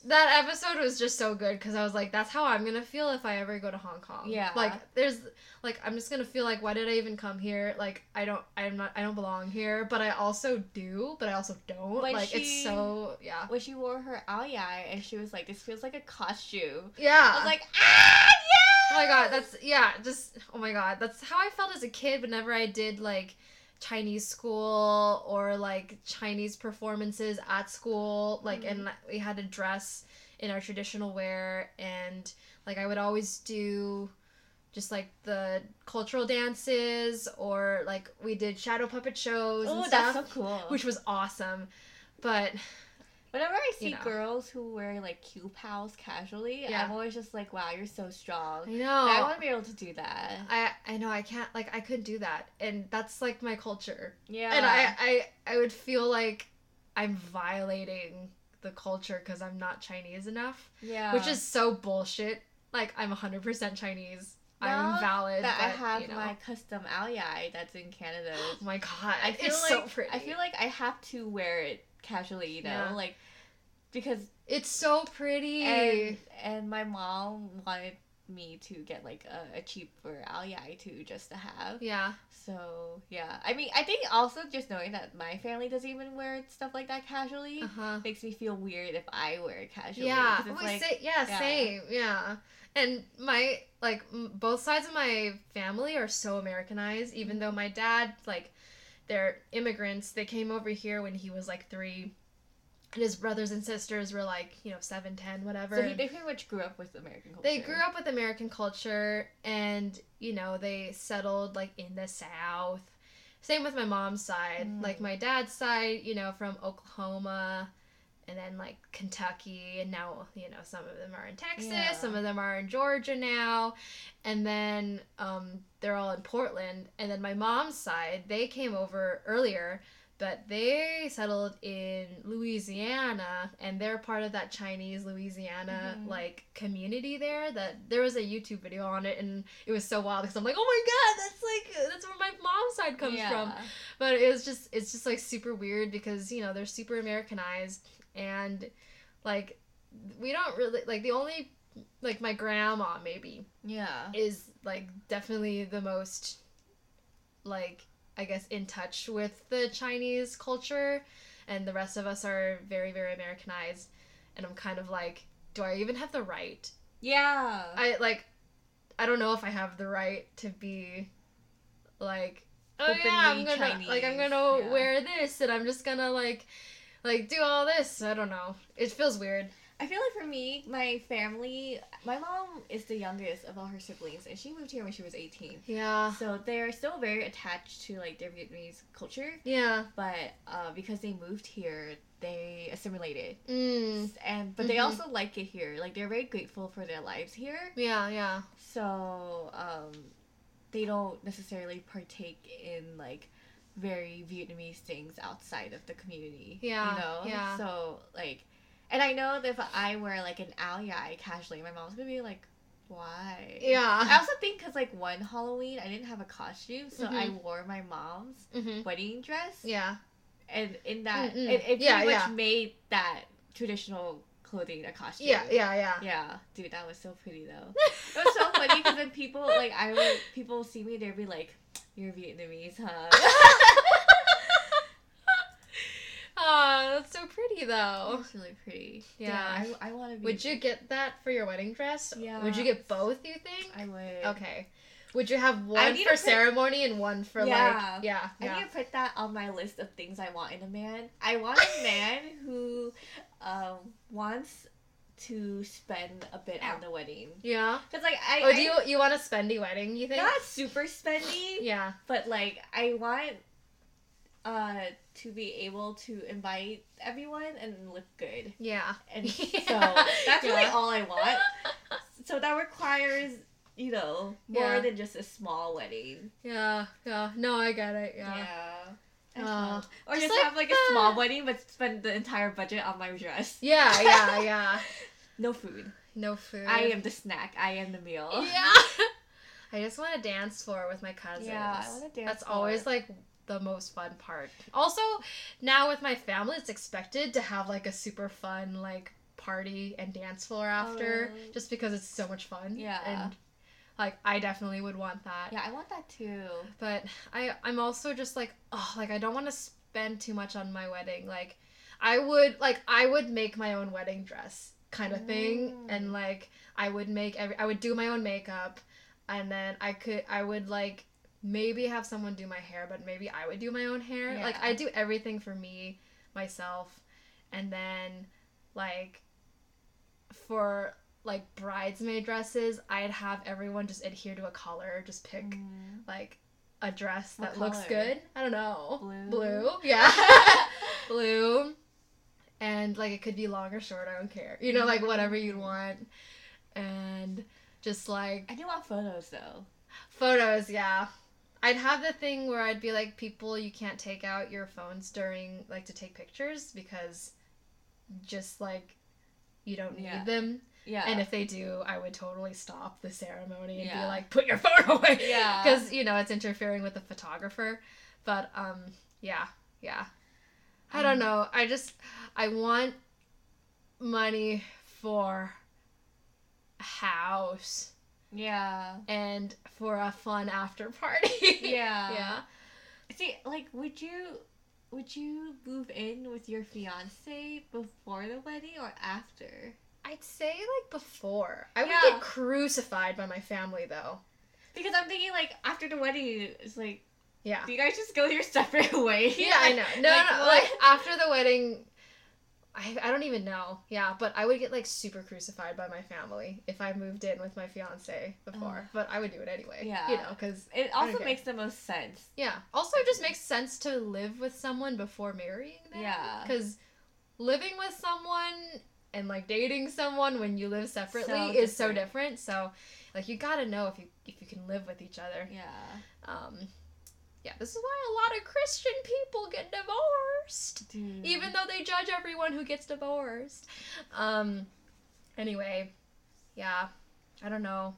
that episode was just so good because I was like, that's how I'm gonna feel if I ever go to Hong Kong. Yeah. Like there's like I'm just gonna feel like why did I even come here? Like I don't I'm not I don't belong here, but I also do, but I also don't. Like, Like, it's so yeah. When she wore her ao yai, and she was like, this feels like a costume. Yeah. I was like, ah, yeah. Oh my god, that's yeah, just oh my god, that's how I felt as a kid whenever I did like Chinese school or like Chinese performances at school, like and mm-hmm. we had to dress in our traditional wear and like I would always do just like the cultural dances or like we did shadow puppet shows Oh, and that's stuff, so cool. which was awesome. But Whenever I see you know. girls who wear like qipaos casually, Yeah. I'm always just like, wow, you're so strong. I know I want to be able to do that. I I know I can't like I couldn't do that and that's like my culture. Yeah. and I, I I would feel like I'm violating the culture because I'm not Chinese enough, yeah. which is so bullshit. Like I'm 100% Chinese. I'm valid. that I have you know. my custom ao that's in Canada. [GASPS] Oh my god, I feel it's like so pretty. I feel like I have to wear it casually, you know, Yeah. like because it's so pretty. and and my mom wanted me to get like a, a cheaper ao too, just to have. yeah, So yeah, I mean, I think also just knowing that my family doesn't even wear stuff like that casually uh huh. makes me feel weird if I wear it casually. Yeah, 'cause it's we like, say, yeah, yeah. same, yeah. And my like m- both sides of my family are so Americanized. Even though my dad, like, they're immigrants. They came over here when he was like three, and his brothers and sisters were like you know seven, ten, whatever. so he, they pretty much grew up with American culture. they grew up with American culture, and you know they settled like in the South. Same with my mom's side. Mm. Like my dad's side, you know, from Oklahoma and then like Kentucky and now, you know, some of them are in Texas, Yeah. some of them are in Georgia now. And then um they're all in Portland. And then my mom's side, they came over earlier, but they settled in Louisiana and they're part of that Chinese Louisiana Mhm. like community there that there was a YouTube video on it and it was so wild because I'm like, "Oh my god, that's like that's where my mom's side comes yeah. from." but it was just it's just like super weird because you know they're super americanized and like we don't really like the only like my grandma maybe Yeah. is like definitely the most like i guess in touch with the chinese culture and the rest of us are very very americanized and i'm kind of like do i even have the right Yeah. I like I don't know if I have the right to be like oh yeah, I'm gonna like I'm gonna yeah. wear this and I'm just gonna like like do all this. I don't know. It feels weird. I feel like for me, my family, my mom is the youngest of all her siblings, and she moved here when she was 18. Yeah. So they're still very attached to like their Vietnamese culture, Yeah. but uh, because they moved here, they assimilated, Mm. and but they Mhm. also like it here. Like they're very grateful for their lives here. Yeah, yeah. So um, they don't necessarily partake in like very Vietnamese things outside of the community. Yeah, You know? yeah. So like and I know that if I wear like an ao yai casually, my mom's gonna be like, why? Yeah. I also think because like one Halloween I didn't have a costume, so I Mhm. wore my mom's Mhm. wedding dress, Yeah. and in that Mm-mm. it, it pretty much yeah. made that traditional clothing a costume. Yeah, yeah, yeah. Yeah, dude, that was so pretty though. It was so funny because then people like I would people see me they'd be like, "You're Vietnamese, huh?" [LAUGHS] [LAUGHS] Oh, that's so pretty though. That's really pretty. Yeah. Damn, I, I want to be. Would you get that for your wedding dress? Yeah. Would you get both, you think? I would. Okay. Would you have one for put- ceremony and one for Yeah. like yeah, I yeah. need to put that on my list of things I want in a man. I want a man who um, wants to spend a bit on the wedding. Yeah. Cause like I, Oh, do you you want a spendy wedding, you think? not super spendy, Yeah. but like I want uh to be able to invite everyone and look good. Yeah. And [LAUGHS] so Yeah. that's really all I want. [LAUGHS] So that requires, you know, more Yeah. than just a small wedding. Yeah, yeah. No, I get it. Yeah. Yeah. Uh, or just just, like have like a small wedding, but spend the entire budget on my dress. Yeah, yeah, [LAUGHS] yeah. No food. No food. I am the snack. I am the meal. Yeah. [LAUGHS] I just want to dance floor with my cousins. Yeah, I want a dance That's floor. always like the most fun part. Also, now with my family, it's expected to have like a super fun like party and dance floor after, Oh. just because it's so much fun. Yeah. And like I definitely would want that. Yeah, I want that too. But I I'm also just like oh like I don't want to spend too much on my wedding. Like I would like I would make my own wedding dress kind of thing Mm. and like I would make every I would do my own makeup and then I could I would like maybe have someone do my hair but maybe I would do my own hair. Like Yeah. I do everything for me myself and then like for like bridesmaid dresses, I'd have everyone just adhere to a color, just pick Mm. like a dress What that looks good. I don't know. Blue? Blue. [LAUGHS] Yeah. [LAUGHS] Blue. And like it could be long or short, I don't care. You know, like whatever you'd want. And just like I do want photos though. photos, yeah. I'd have the thing where I'd be like, people, you can't take out your phones during like to take pictures because just like you don't need Yeah. them. Yeah. And if they do, I would totally stop the ceremony and be like, put your phone [LAUGHS] away. Yeah. Because, you know, it's interfering with the photographer. But, um, yeah, yeah. I don't Um, know. I just, I want money for a house yeah. and for a fun after party. [LAUGHS] Yeah. yeah. See, like, would you would you move in with your fiance before the wedding or after? I'd say, like, before. I would Yeah. get crucified by my family, though. Because I'm thinking, like, after the wedding, it's like, Yeah. do you guys just go your [LAUGHS] separate ways? Yeah, I know. [LAUGHS] No, Like, no, what? like after the wedding, I, I don't even know. Yeah, but I would get like super crucified by my family if I moved in with my fiance before. But I would do it anyway. Yeah. you know, because It also makes the most sense. yeah. Also, it just makes sense to live with someone before marrying them. Yeah. because living with someone and like dating someone when you live separately So is so different. different. So, like, you gotta know if you if you can live with each other. Yeah. Um, yeah, this is why a lot of Christian people get divorced Dude. even though they judge everyone who gets divorced. Um anyway, yeah, I don't know.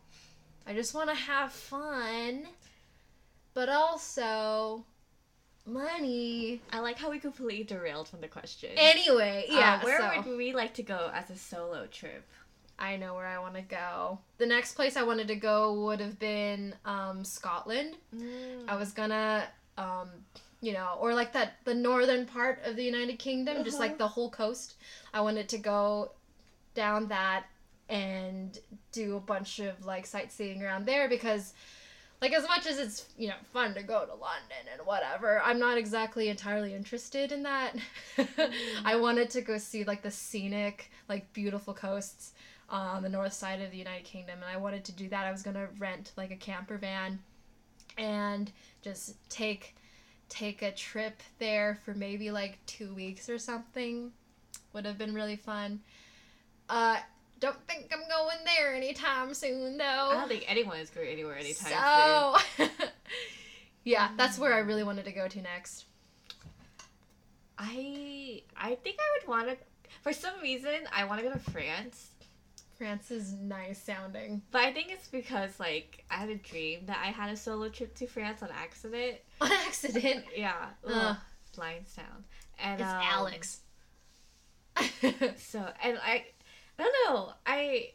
I just want to have fun, but also money. I like how we completely derailed from the question. Anyway, yeah, Uh, where so would we like to go as a solo trip? I know where I want to go. The next place I wanted to go would have been um Scotland. I was gonna, um, you know, or like that the northern part of the United Kingdom, just Uh-huh. like the whole coast. I wanted to go down that and do a bunch of like sightseeing around there because like as much as it's you know fun to go to london and whatever i'm not exactly entirely interested in that [LAUGHS] i wanted to go see like the scenic like beautiful coasts on the north side of the united kingdom and i wanted to do that. I was going to rent like a camper van and just take take a trip there for maybe like two weeks or something. Would have been really fun. Uh don't think i'm going there anytime soon though. I don't think anyone is going anywhere anytime soon. so [LAUGHS] yeah that's where i really wanted to go to next. I I think I would want to. For some reason, I want to go to France, france is nice sounding but I think it's because like I had a dream that I had a solo trip to France on accident. [LAUGHS] on accident [LAUGHS] Yeah, Ugh. ugh, blind sound. And it's um, alex [LAUGHS] So and I, I don't know. I,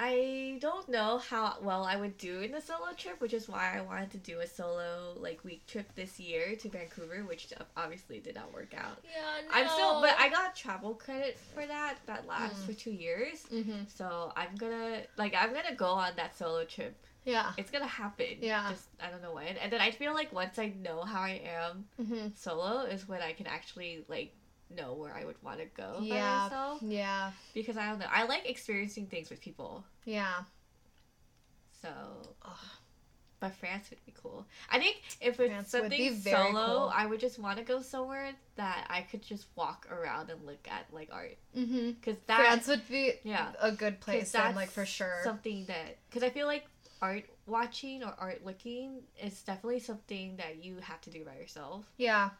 I don't know how well I would do in a solo trip, which is why I wanted to do a solo like week trip this year to Vancouver, which obviously did not work out. yeah no. I'm still, but I got travel credit for that. That lasts Mm. for two years. mm-hmm. So I'm gonna like I'm gonna go on that solo trip. yeah It's gonna happen. Yeah. Just I don't know when. And then I feel like once I know how I am mm-hmm. solo is when I can actually like know where I would want to go by Yeah. myself. yeah Because I don't know. I like experiencing things with people. yeah So Ugh. but France would be cool. I think if it's France would something be solo, cool. I would just want to go somewhere that I could just walk around and look at like art. mm-hmm. Because that france would be yeah. a good place then like for sure Something that because I feel like art watching or art looking is definitely something that you have to do by yourself. Yeah.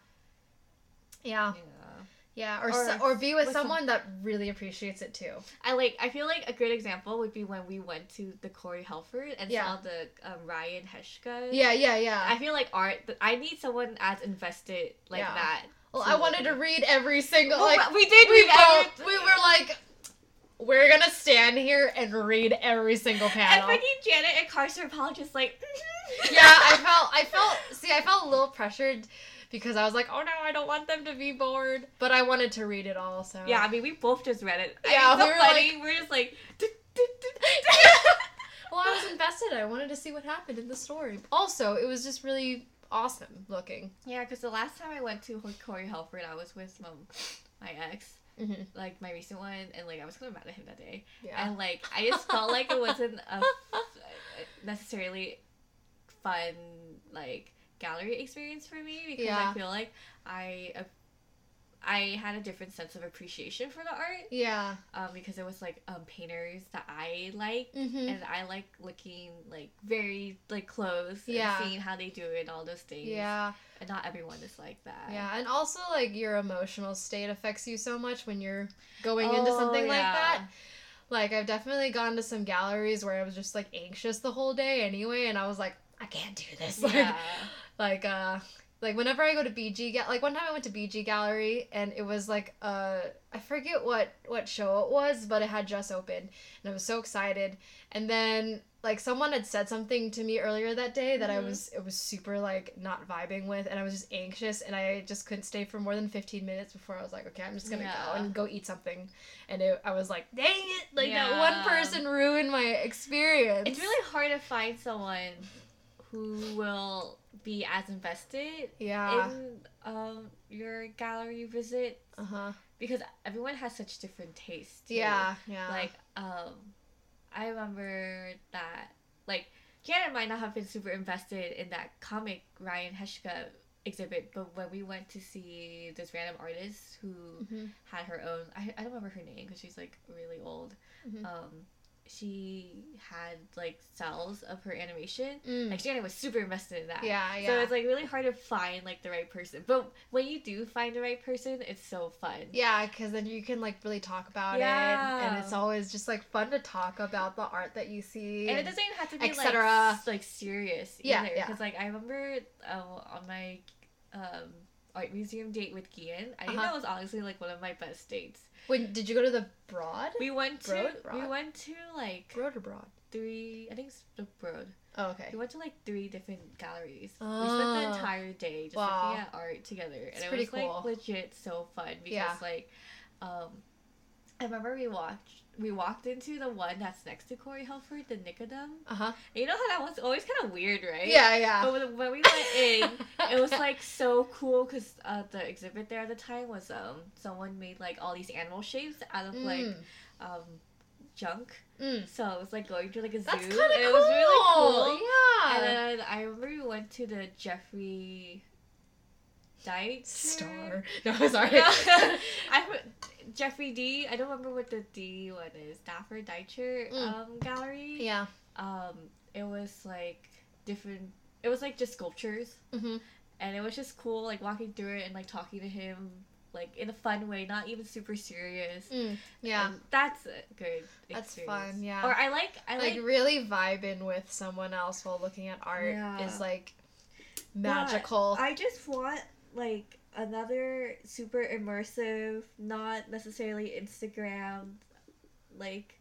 Yeah. Yeah. Yeah. Or Or so, or be with, with some- someone that really appreciates it too. I like. I feel like a good example would be when we went to the Corey Helford and Yeah. saw the um, Ryan Heshka. Yeah. Yeah. Yeah. I feel like art. I need someone as invested like Yeah. that. well, I wanted to read every single Well, like we did. we both we were like we're gonna stand here and read every single panel. And fucking Janet and Carson Paul just like. [LAUGHS] yeah, I felt I felt see I felt a little pressured because I was like, oh no, I don't want them to be bored, but I wanted to read it all. So Yeah, I mean, we both just read it. I Yeah, mean, so we were funny. we're just like. [LAUGHS] well, I was invested. I wanted to see what happened in the story. Also, it was just really awesome looking. yeah, because the last time I went to Corey Helford, I was with um, my ex, Mm-hmm. like my recent one, and like I was kind of mad at him that day. Yeah. and like I just felt like it wasn't a [LAUGHS] necessarily fun like gallery experience for me because Yeah. I feel like I I had a different sense of appreciation for the art yeah. um, because it was like um, painters that I like Mm-hmm. and I like looking like very like close Yeah. and seeing how they do it and all those things Yeah. and not everyone is like that Yeah, and also like your emotional state affects you so much when you're going into Oh, something like that. Like I've definitely gone to some galleries where I was just like anxious the whole day anyway, and I was like, I can't do this. [LAUGHS] Like, yeah like uh, like whenever I go to BG, ga- like one time I went to BG Gallery and it was like uh, I forget what what show it was, but it had just opened, and I was so excited. And then like someone had said something to me earlier that day that I Mhm. was it was super like not vibing with, and I was just anxious, and I just couldn't stay for more than fifteen minutes before I was like, okay, I'm just gonna go and go eat something, and it, I was like, dang it, like that one person ruined my experience. it's really hard to find someone who will be as invested yeah, in um, your gallery visit uh huh, because everyone has such different tastes. too. yeah, yeah, Like, um, I remember that, like, Janet might not have been super invested in that comic Ryan Heshka exhibit, but when we went to see this random artist who Mhm. had her own, I, I don't remember her name because she's like really old. Mhm. Um, she had like cells of her animation. Mm. Like Janet was super invested in that. yeah, yeah. So it's like really hard to find like the right person. But when you do find the right person, it's so fun. Yeah, because then you can like really talk about it, and it's always just like fun to talk about the art that you see. And it doesn't even have to be like like serious Yeah, either. yeah. Because like I remember uh, on my um, art museum date with Gian, I think Uh-huh. that was honestly like one of my best dates. When did you go to the Broad? We went to Broad? we went to like Broad or Broad? three. I think it's the Broad. Oh, okay. We went to like three different galleries. We spent the Oh. entire day just Wow. looking at art together, and it was like legit so fun because Yeah. like, um, I remember we watched we walked into the one that's next to Corey Helford, the Nicodim. Uh huh. You know how that was always kind of weird, right? Yeah, yeah. But when, we went in, it was like so cool because uh, the exhibit there at the time was um someone made like all these animal shapes out of like Mm. um junk. Mm. So it was like going to like a zoo. That's kind of cool. It was really cool. Yeah. And then I remember we went to the Jeffrey Dyke Star. [LAUGHS] No, sorry. [LAUGHS] I put Jeffrey D. I don't remember what the D one is. Dapper Deitcher Mm. um gallery. yeah. Um, it was like different. It was like just sculptures, Mm-hmm. and it was just cool, like walking through it and like talking to him, like in a fun way, not even super serious. Mm. Yeah. And that's a good. That's experience. fun, yeah. Or I like I like, like, really vibing with someone else while looking at art Yeah. is like magical. I just want like another super immersive, not necessarily Instagram, like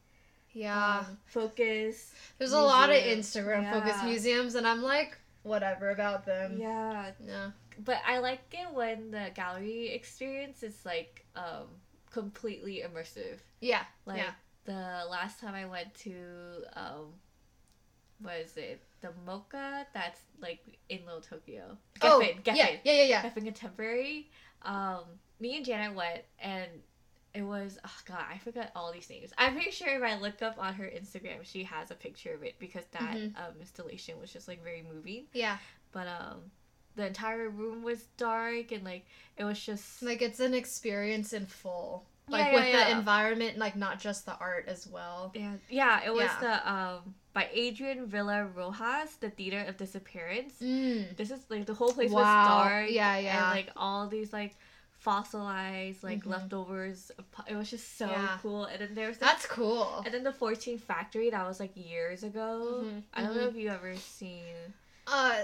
yeah. um, focus. There's a lot of museum. Instagram focused museums, and I'm like, whatever about them. Yeah, Yeah. but I like it when the gallery experience is like um completely immersive. Yeah. Like Yeah. the last time I went to um was it the MOCA that's like in Little Tokyo. oh, Geffen, Geffen. yeah, yeah, yeah, yeah. Geffen Contemporary. Um me and Janet went and it was oh god, I forgot all these names. I'm pretty sure if I look up on her Instagram she has a picture of it because that Mhm. um installation was just like very moving. Yeah. But um the entire room was dark and like it was just Like it's an experience in full. Like Yeah, with yeah, the yeah. environment, like not just the art as well. Yeah, yeah, it was the um by Adrian Villar Rojas, the Theater of Disappearance. Mm. This is like the whole place Wow. was dark. Yeah, yeah. And like all these like fossilized like Mhm. leftovers. It was just so cool. And then there's That's cool. and then the 14 Factory that was like years ago. Mhm, I don't know mhm. if you ever seen. Uh,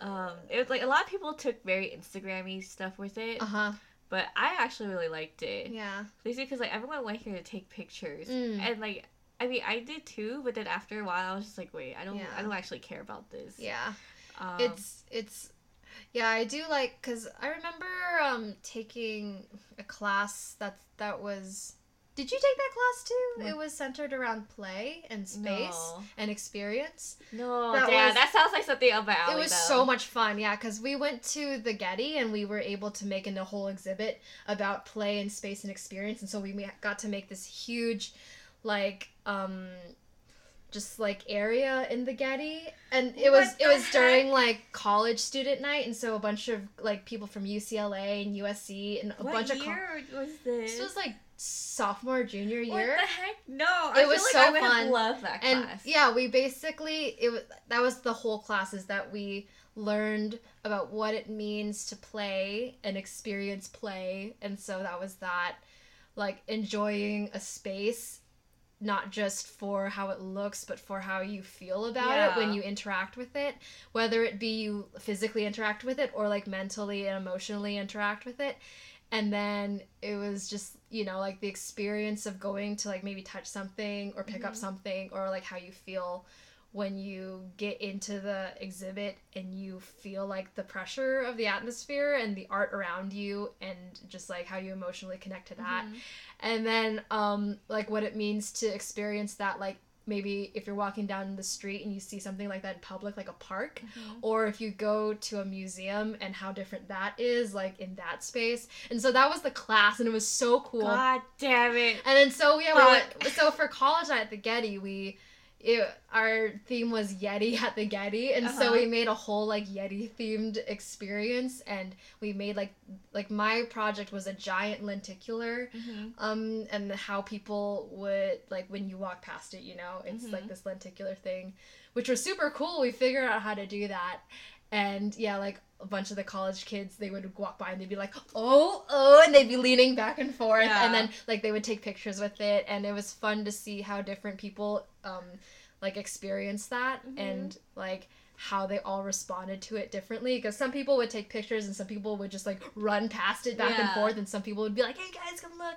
Um, it was like a lot of people took very Instagrammy stuff with it, uh huh. But I actually really liked it. Yeah. Basically, because like everyone went here to take pictures, Mm. and like I mean I did too, but then after a while I was just like, wait, I don't, Yeah. I don't actually care about this. Yeah. Um, it's it's yeah i do like because i remember um taking a class that that was did you take that class too What? it was centered around play and space No. and experience no, that yeah, was- that sounds like something up my it was though. so much fun yeah because we went to the getty and we were able to make a whole exhibit about play and space and experience and so we got to make this huge like um just like area in the getty and it was it was during like college student night and so a bunch of like people from ucla and usc and a What bunch of co- year was this? this was like sophomore junior year What the heck? No, I It was like so I would fun. loved that and class. yeah we basically it was that was the whole class is that we learned about what it means to play and experience play and so that was that like enjoying a space not just for how it looks but for how you feel about it when you interact with it whether it be you physically interact with it or like mentally and emotionally interact with it and then it was just you know like the experience of going to like maybe touch something or pick up Mhm. something or like how you feel when you get into the exhibit and you feel like the pressure of the atmosphere and the art around you and just like how you emotionally connect to that Mhm. and then um like what it means to experience that like maybe if you're walking down the street and you see something like that in public like a park Mhm. or if you go to a museum and how different that is like in that space and so that was the class and it was so cool God damn it. and then so yeah we went, so for college night at the getty we it, our theme was Yeti at the Getty, and so Uh-huh. we made a whole like Yeti themed experience, and we made like like my project was a giant lenticular, Mhm. um and how people would like when you walk past it you know it's like Mhm. this lenticular thing which was super cool we figured out how to do that and yeah like a bunch of the college kids they would walk by and they'd be like oh oh and they'd be leaning back and forth. Yeah. and then like they would take pictures with it. And it was fun to see how different people um like experience that Mhm. and like how they all responded to it differently. Because some people would take pictures and some people would just like run past it back and forth. And some people would be like hey guys come look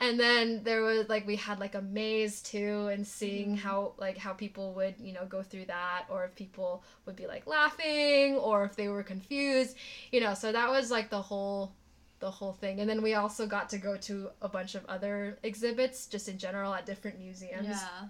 and then there was like we had like a maze too and seeing Mhm. how like how people would you know go through that or if people would be like laughing or if they were confused you know so that was like the whole the whole thing and then we also got to go to a bunch of other exhibits just in general at different museums Yeah.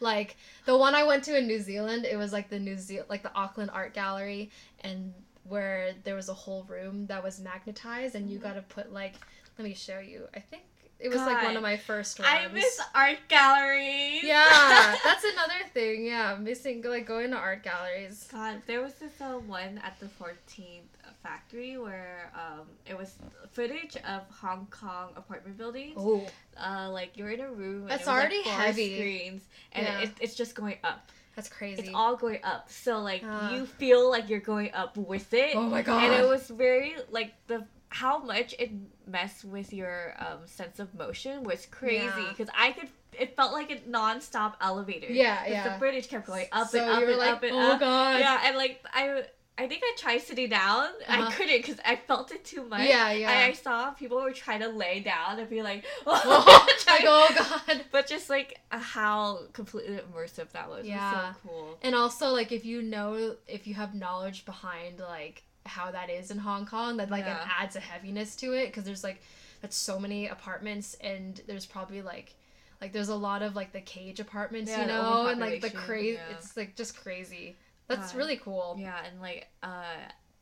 like the one I went to in New Zealand, it was like the New Zealand, like the Auckland Art Gallery, and where there was a whole room that was magnetized, and you Mhm. got to put like, let me show you. I think it was like one of my first ones. I miss art galleries. Yeah, [LAUGHS] that's another thing. Yeah, missing like going to art galleries. God, there was this uh, one at the 14th factory where um, it was footage of Hong Kong apartment buildings. Oh, Uh, like you're in a room. And That's it was, like, already heavy. Screens, and Yeah. it, it's just going up. that's crazy. It's all going up. So like Ah. you feel like you're going up with it. oh my god. and it was very like the how much it messed with your um, sense of motion was crazy Yeah. because I could it felt like a non-stop elevator. Yeah, yeah. The footage kept going up so and up and like, up and oh up. god. Yeah, and like I I think I tried sitting down. Uh-huh. I couldn't because I felt it too much. Yeah, yeah. I, I saw people were trying to lay down and be like, [LAUGHS] Oh, [LAUGHS] [LAUGHS] trying- like, oh god. But just like how completely immersive that was. Yeah. was so cool. And also, like, if you know, if you have knowledge behind, like, how that is in Hong Kong, that, like, Yeah. it adds a heaviness to it. Because there's, like, that's so many apartments, and there's probably, like, like, there's a lot of, like, the cage apartments, Yeah, you know? And, like, the crazy, yeah. it's, like, just crazy. That's God. really cool. Yeah, and like uh,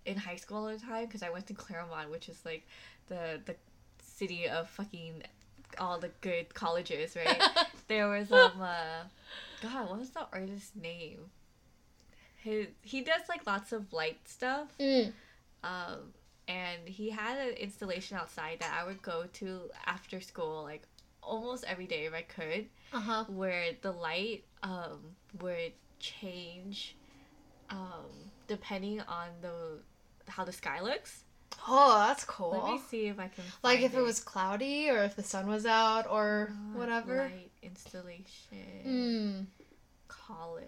in high school all the time because I went to Claremont, which is like the the city of fucking all the good colleges, right? [LAUGHS] there was um uh, God, what was the artist's name? His he does like lots of light stuff. Mm. Um, and he had an installation outside that I would go to after school, like almost every day if I could, Uh huh. where the light um would change, um depending on the how the sky looks. Oh, that's cool. Let me see if I can. like if it was cloudy or if the sun was out or Uh, whatever. Light installation. Hmm. College.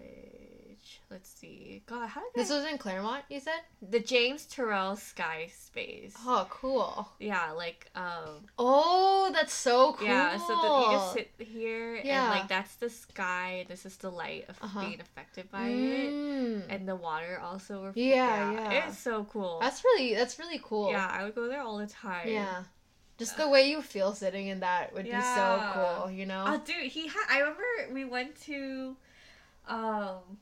Let's see. God, how did This I- was in Claremont, you said? the James Turrell Sky Space? Oh, cool. Yeah, like um. Oh, that's so cool. Yeah, so the, you just sit here Yeah. and like that's the sky. This is the light of Uh-huh. being affected by it, Mm. and the water also. Ref- Yeah, yeah. It's so cool. That's really that's really cool. Yeah, I would go there all the time. Yeah. Just the way you feel sitting in that would be so cool, you know? Oh, dude, he had. I remember we went to, um,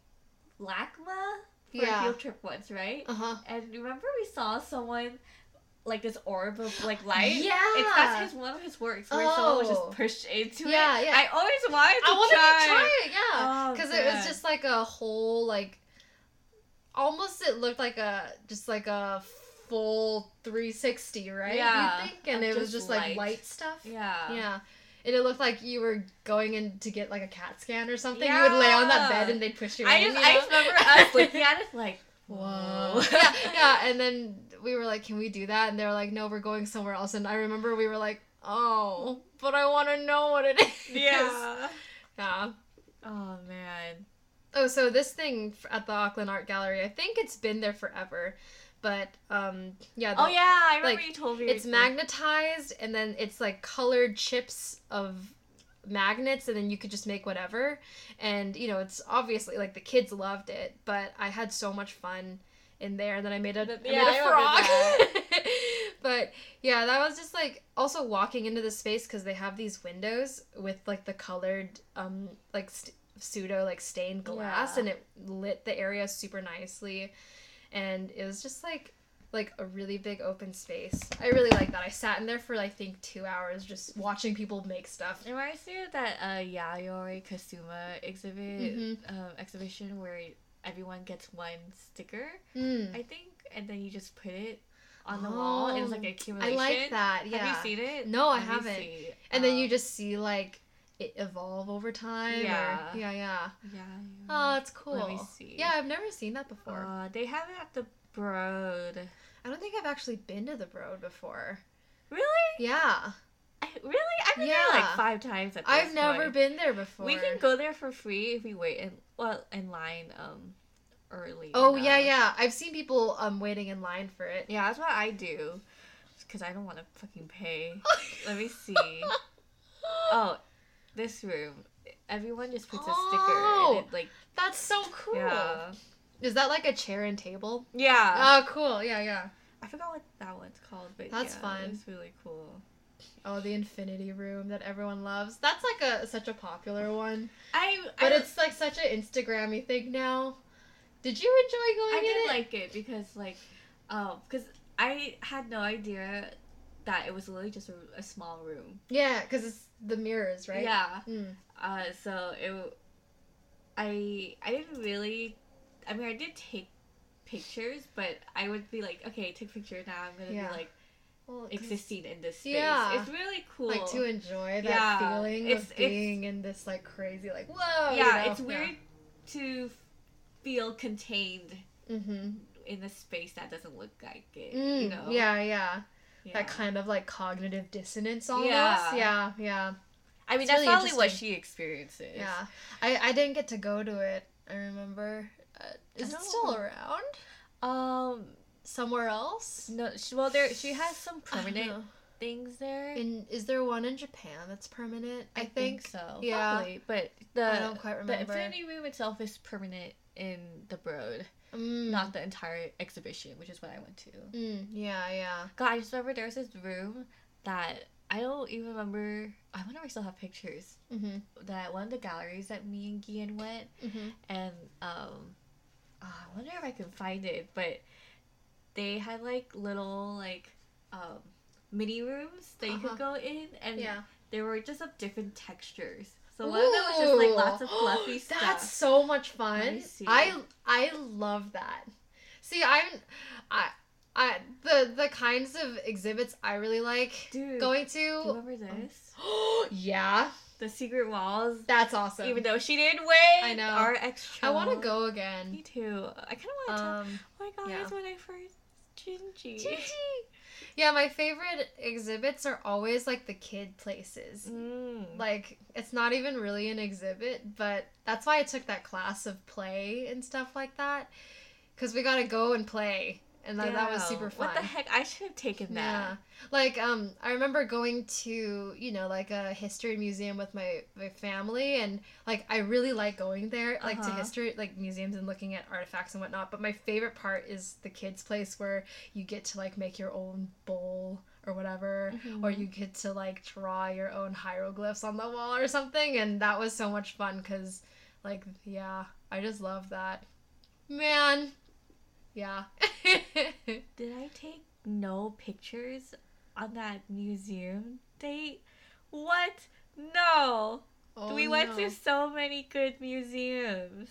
LACMA for Yeah. a field trip once, right? Uh huh. And remember we saw someone, like this orb of like light. Yeah. It's that's his one of his works where someone was Oh. just pushed into Yeah, it. yeah. yeah. I always wanted to I wanted try. to try it, yeah. Oh, Because it was just like a whole, like, almost it looked like a, just like a full 360, right? Yeah, You think? And it was just just like light. light stuff. Yeah. Yeah. And it looked like you were going in to get like a CAT scan or something. You would lay on that bed and they'd push you I in. just you I just remember [LAUGHS] us looking at it like, Whoa. whoa. [LAUGHS] yeah, yeah, and then we were like, "Can we do that?" And they were like, "No, we're going somewhere else." And I remember we were like, "Oh, but I want to know what it [LAUGHS] is." yeah. Yeah. Oh man. Oh, so this thing at the Auckland Art Gallery, I think it's been there forever, but um, yeah. the- Oh yeah, I remember like, you told me. It's magnetized, and then it's like colored chips of magnets, and then you could just make whatever. And you know, it's obviously like the kids loved it, but I had so much fun in there that I made a, Yeah, made I a frog. [LAUGHS] but yeah, that was just like also walking into the space because they have these windows with like the colored um like st- pseudo like stained glass, Yeah. and it lit the area super nicely, and it was just like like a really big open space. I really like that. I sat in there for I think two hours just watching people make stuff. It reminds me of that uh, Yayoi Kusama exhibit Mhm. um, exhibition where everyone gets one sticker, Mm. I think, and then you just put it on the wall, and it's like an I accumulation. like that. Yeah. Have you seen it? No, I Let haven't. And then Um, you just see like it evolve over time. or- Yeah. yeah. Yeah. yeah. Oh, it's cool. Let me see. Yeah, I've never seen that before. Uh, they have it at the Broad. I don't think I've actually been to the Broad before. Really? Yeah. I, really? I've been there like five times at this I've never been there before. We can go there for free if we wait in well in line um early. Oh yeah, yeah. I've seen people um waiting in line for it. Yeah, that's what I do. Because I don't want to fucking pay. [LAUGHS] Let me see. Oh, this room. Everyone just puts a sticker Oh. and it like That's so cool. yeah. Is that like a chair and table? Yeah. Oh, cool. Yeah, yeah. I forgot what that one's called, but That's yeah, fun. It's really cool. Oh, the infinity room that everyone loves. That's like a such a popular one. I But I, it's like such an Instagrammy thing now. Did you enjoy going I in did it? like it because like um because I had no idea that it was literally just a, a small room. yeah, because it's the mirrors, right? Yeah. Mm. Uh, so it, I I didn't really, I mean I did take pictures, but I would be like, okay, take a picture now. I'm gonna Yeah. be like Well, existing in this space. Yeah. It's really cool. Like to enjoy that Yeah, feeling it's- of being in this like crazy like whoa. yeah, it's weird to feel contained Mm-hmm. in a space that doesn't look like it. Mm, you know. Yeah, yeah. Yeah. That kind of like cognitive dissonance almost. Yeah. Yeah, yeah. I mean, it's that's really probably what she experiences. Yeah. I I didn't get to go to it. I remember. Uh, is I it still around Um. somewhere else? No. She, well, there she has some permanent things there. In is there one in Japan that's permanent? I, think. so. Yeah. Probably. But the I don't quite remember. the. Infinity Room itself is permanent in the Broad, Mm, not the entire exhibition, which is what I went to. Mm, yeah, yeah. God, I just remember there was this room that I don't even remember. I wonder if I still have pictures. Mhm. That one of the galleries that me and Gian went, Mhm. and um, ah, I wonder if I can find it. But they had like little like um mini rooms that you Uh-huh. could go in, and Yeah. they were just of different textures. So one of them was just like lots of fluffy [GASPS] stuff. That's so much fun. I I love that. See, I'm I I the the kinds of exhibits I really like Dude, going Do you to. remember this? [GASPS] yeah, The secret walls. that's awesome. Even though she didn't win, I know. Our extra. I want to go again. Me too. I kind of want to. Um, oh my god, yeah. when I first Gingy. Gingy. Yeah, my favorite exhibits are always like the kid places. Mm. Like it's not even really an exhibit, but that's why I took that class of play and stuff like that. Cause we gotta go and play, and that, that was super fun. What the heck? I should have taken that. Yeah. Like um I remember going to, you know, like a history museum with my my family and like I really like going there like to Uh-huh. history like museums and looking at artifacts and whatnot, but my favorite part is the kids place where you get to like make your own bowl or whatever or Mhm. you get to like draw your own hieroglyphs on the wall or something and that was so much fun cuz like yeah, I just love that. Man. Yeah. [LAUGHS] Did I take no pictures on that museum date? What? No. Oh, we went no. to so many good museums.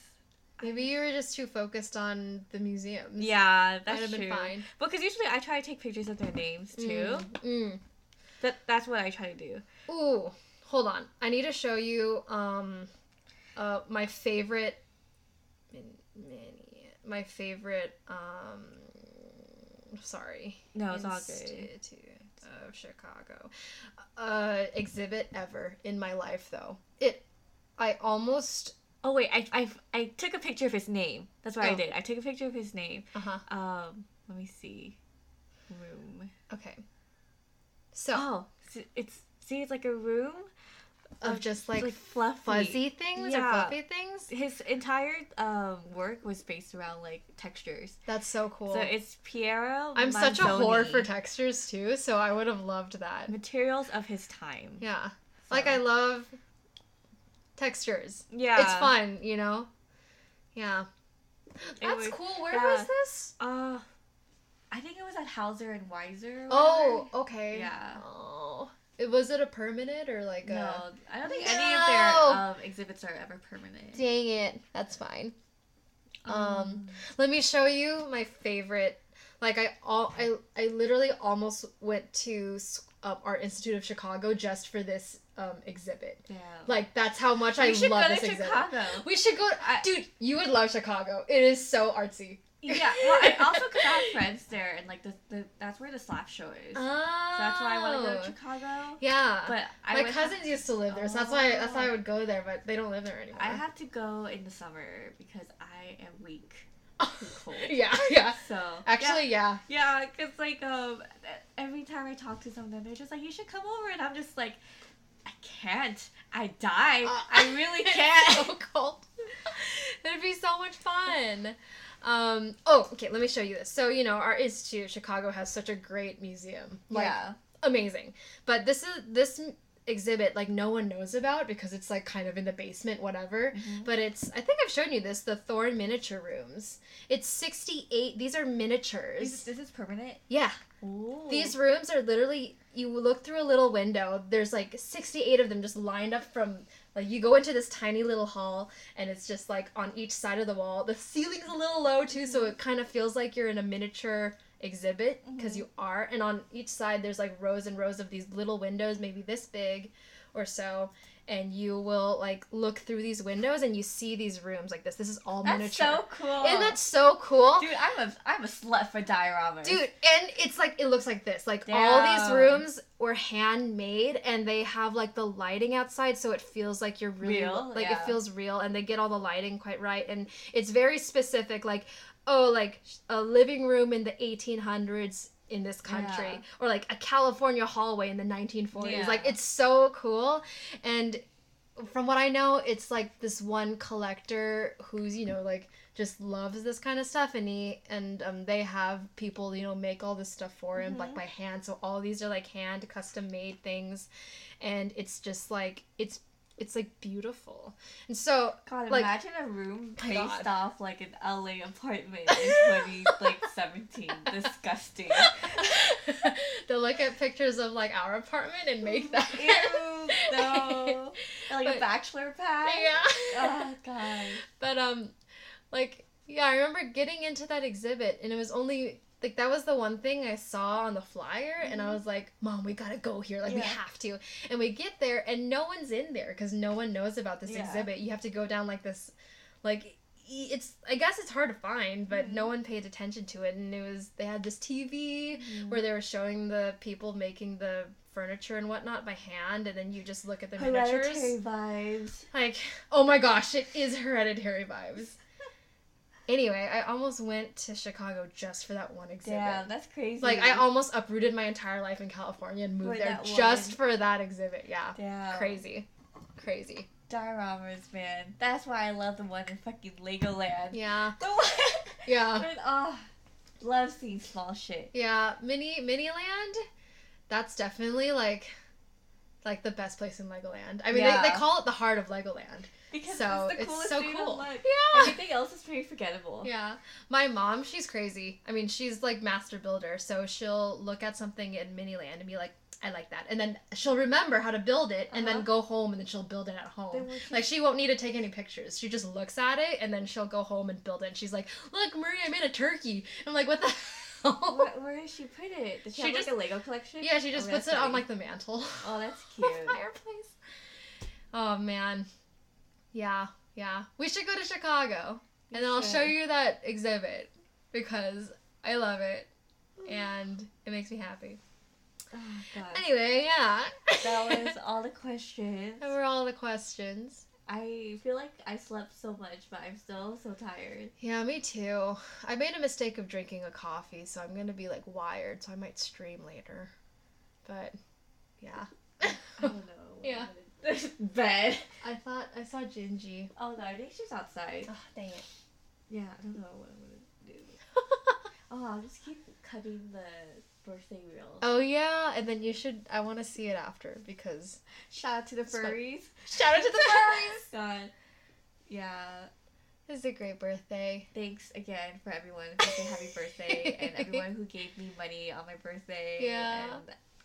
Maybe you were just too focused on the museums. Yeah, that's have been true. fine. Because usually I try to take pictures of their names too. Mm, mm. That that's what I try to do. Ooh, hold on. I need to show you um uh my favorite mini my favorite um sorry. No, it's all good. Institute of Chicago. Uh exhibit ever in my life though. It I almost Oh wait, I I I took a picture of his name. That's what I Oh. did. I took a picture of his name. uh-huh. Um, let me see. Room. Okay. So Oh, it's see, it's like a room of just like, like fluffy. fuzzy things or Yeah. fluffy things. His entire um work was based around like textures. That's so cool. So it's Piero. I'm such a whore for textures too, so I would have loved that. materials of his time. Yeah. So- Like I love textures. yeah, It's fun, you know? Yeah. That's was- cool. Where yeah. was this? Uh, I think it was at Hauser and Weiser. Oh, okay. Yeah. Oh. It was it a permanent or like no, a I don't think any of their um, exhibits are ever permanent. Dang it. That's fine. Um, Let me show you my favorite. Like I all I I literally almost went to uh, Art Institute of Chicago just for this um, exhibit. yeah. Like that's how much I we should love go this to exhibit. Chicago. We should go. I- Dude, you would love Chicago. It is so artsy. Yeah, well, I also because I have friends there, and like the, the that's where the slap show is. Oh. so that's why I want to go to Chicago. Yeah. But I my cousins used to live there, so that's why that's why I Oh. would go there. But they don't live there anymore. I have to go in the summer because I am weak. [LAUGHS] cold. yeah, yeah. So Actually, yeah. yeah, because like um, every time I talk to someone, they're just like, "You should come over," and I'm just like, "I can't. I die. Uh, I really [LAUGHS] can't." so cold. [LAUGHS] It'd be so much fun. Um, oh, okay. Let me show you this. So you know, Art Institute, of Chicago, has such a great museum. Like, yeah. amazing. But this is this exhibit like no one knows about because it's like kind of in the basement, whatever. Mhm. But it's I think I've shown you this the Thorne miniature rooms. It's sixty eight. These are miniatures. This, this is permanent. yeah, Ooh. these rooms are literally you look through a little window. There's like sixty eight of them just lined up from. Like you go into this tiny little hall and it's just like on each side of the wall. The ceiling's a little low too, so it kind of feels like you're in a miniature exhibit because Mhm. you are. And on each side there's like rows and rows of these little windows, maybe this big or so. And you will like look through these windows and you see these rooms like this. This is all That's miniature. so cool. Isn't that so cool? Dude, I'm a I'm a slut for dioramas. Dude, and it's like it looks like this. Like all these rooms were handmade and they have like the lighting outside so it feels like you're really Real? like Yeah. it feels real and they get all the lighting quite right and it's very specific like oh like a living room in the 1800s in this country Yeah. or like a California hallway in the 1940s. Yeah. Like it's so cool and from what I know, it's like this one collector who's you know like just loves this kind of stuff, and he and um they have people you know make all this stuff for him like Mhm. by hand. So all these are like hand custom made things, and it's just like it's it's like beautiful. And so God, like- imagine a room based God. off like an LA apartment in [LAUGHS] twenty like seventeen. Disgusting. [LAUGHS] they'll look at pictures of like our apartment and make that. Ew, no. [LAUGHS] Like But- a bachelor pad. yeah. Oh god. But um, like yeah, I remember getting into that exhibit, and it was only like that was the one thing I saw on the flyer, and I was like, "Mom, we gotta go here. Like we Mm-hmm. Have to." And we get there, and no one's in there because no one knows about this Yeah. exhibit. You have to go down like this, like it's. I guess it's hard to find, but Mhm. no one paid attention to it. And it was they had this TV Mm-hmm. where they were showing the people making the furniture and whatnot by hand, and then you just look at the Hereditary miniatures. vibes. Like, oh my gosh, it is hereditary vibes. Anyway, I almost went to Chicago just for that one exhibit. Damn, that's crazy. Like I almost uprooted my entire life in California and moved For there just one. for that exhibit. Yeah. Damn. Crazy. Crazy. Dioramas, man. That's why I love the one in fucking Legoland. Yeah. [LAUGHS] The one. Yeah. [LAUGHS] But, oh, love seeing small shit. Yeah. Mini Miniland, that's definitely like like the best place in Legoland. I mean Yeah. they, they call it the heart of Legoland. Because So, it's the it's so cool. Yeah. Everything else is pretty forgettable. Yeah. My mom, she's crazy. I mean, she's like master builder, so she'll look at something in Miniland and be like, I like that. And then she'll remember how to build it and Uh-huh. then go home and then she'll build it at home. She- Like she won't need to take any pictures. She just looks at it and then she'll go home and build it. And she's like, "Look, Marie, I made a turkey." I'm like, "What the [LAUGHS] hell?" Where, where does she put it? Does she, She have just- like a Lego collection? Yeah, she just Oh, puts it that's on like the mantle. Oh, that's [LAUGHS] the cute. fireplace. Oh man. Yeah, yeah. We should go to Chicago. And then I'll show you that exhibit because I love it and it makes me happy. Oh, God. Anyway, yeah. that [LAUGHS] was all the questions. That were all the questions. I feel like I slept so much, but I'm still so tired. Yeah, me too. I made a mistake of drinking a coffee, so I'm gonna be like wired, so I might stream later. But yeah. I don't know. what Yeah. I'm [LAUGHS] Bed. I thought I saw Gingy. Oh no, I think she's outside. Oh, dang it. Yeah, I don't know what I'm gonna do. [LAUGHS] Oh, I'll just keep cutting the birthday reels. oh yeah, and then you should I wanna see it after because Shout out to the fun. furries. Shout out to the furries! [LAUGHS] God. Yeah. This is a great birthday. Thanks again for everyone who said happy birthday and everyone who gave me money on my birthday. Yeah.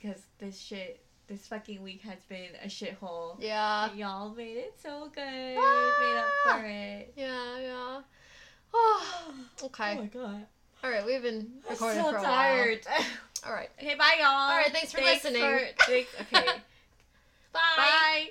Because this shit, this fucking week has been a shithole. Yeah. And y'all made it so good. Ah. Made up for it. Yeah, yeah. Oh, [SIGHS] okay. Oh my god. All right, we've been I'm recording so for a tired. while. [LAUGHS] All right. okay, bye y'all. All right, thanks for listening. for- [LAUGHS] thanks, okay. [LAUGHS] Bye. bye.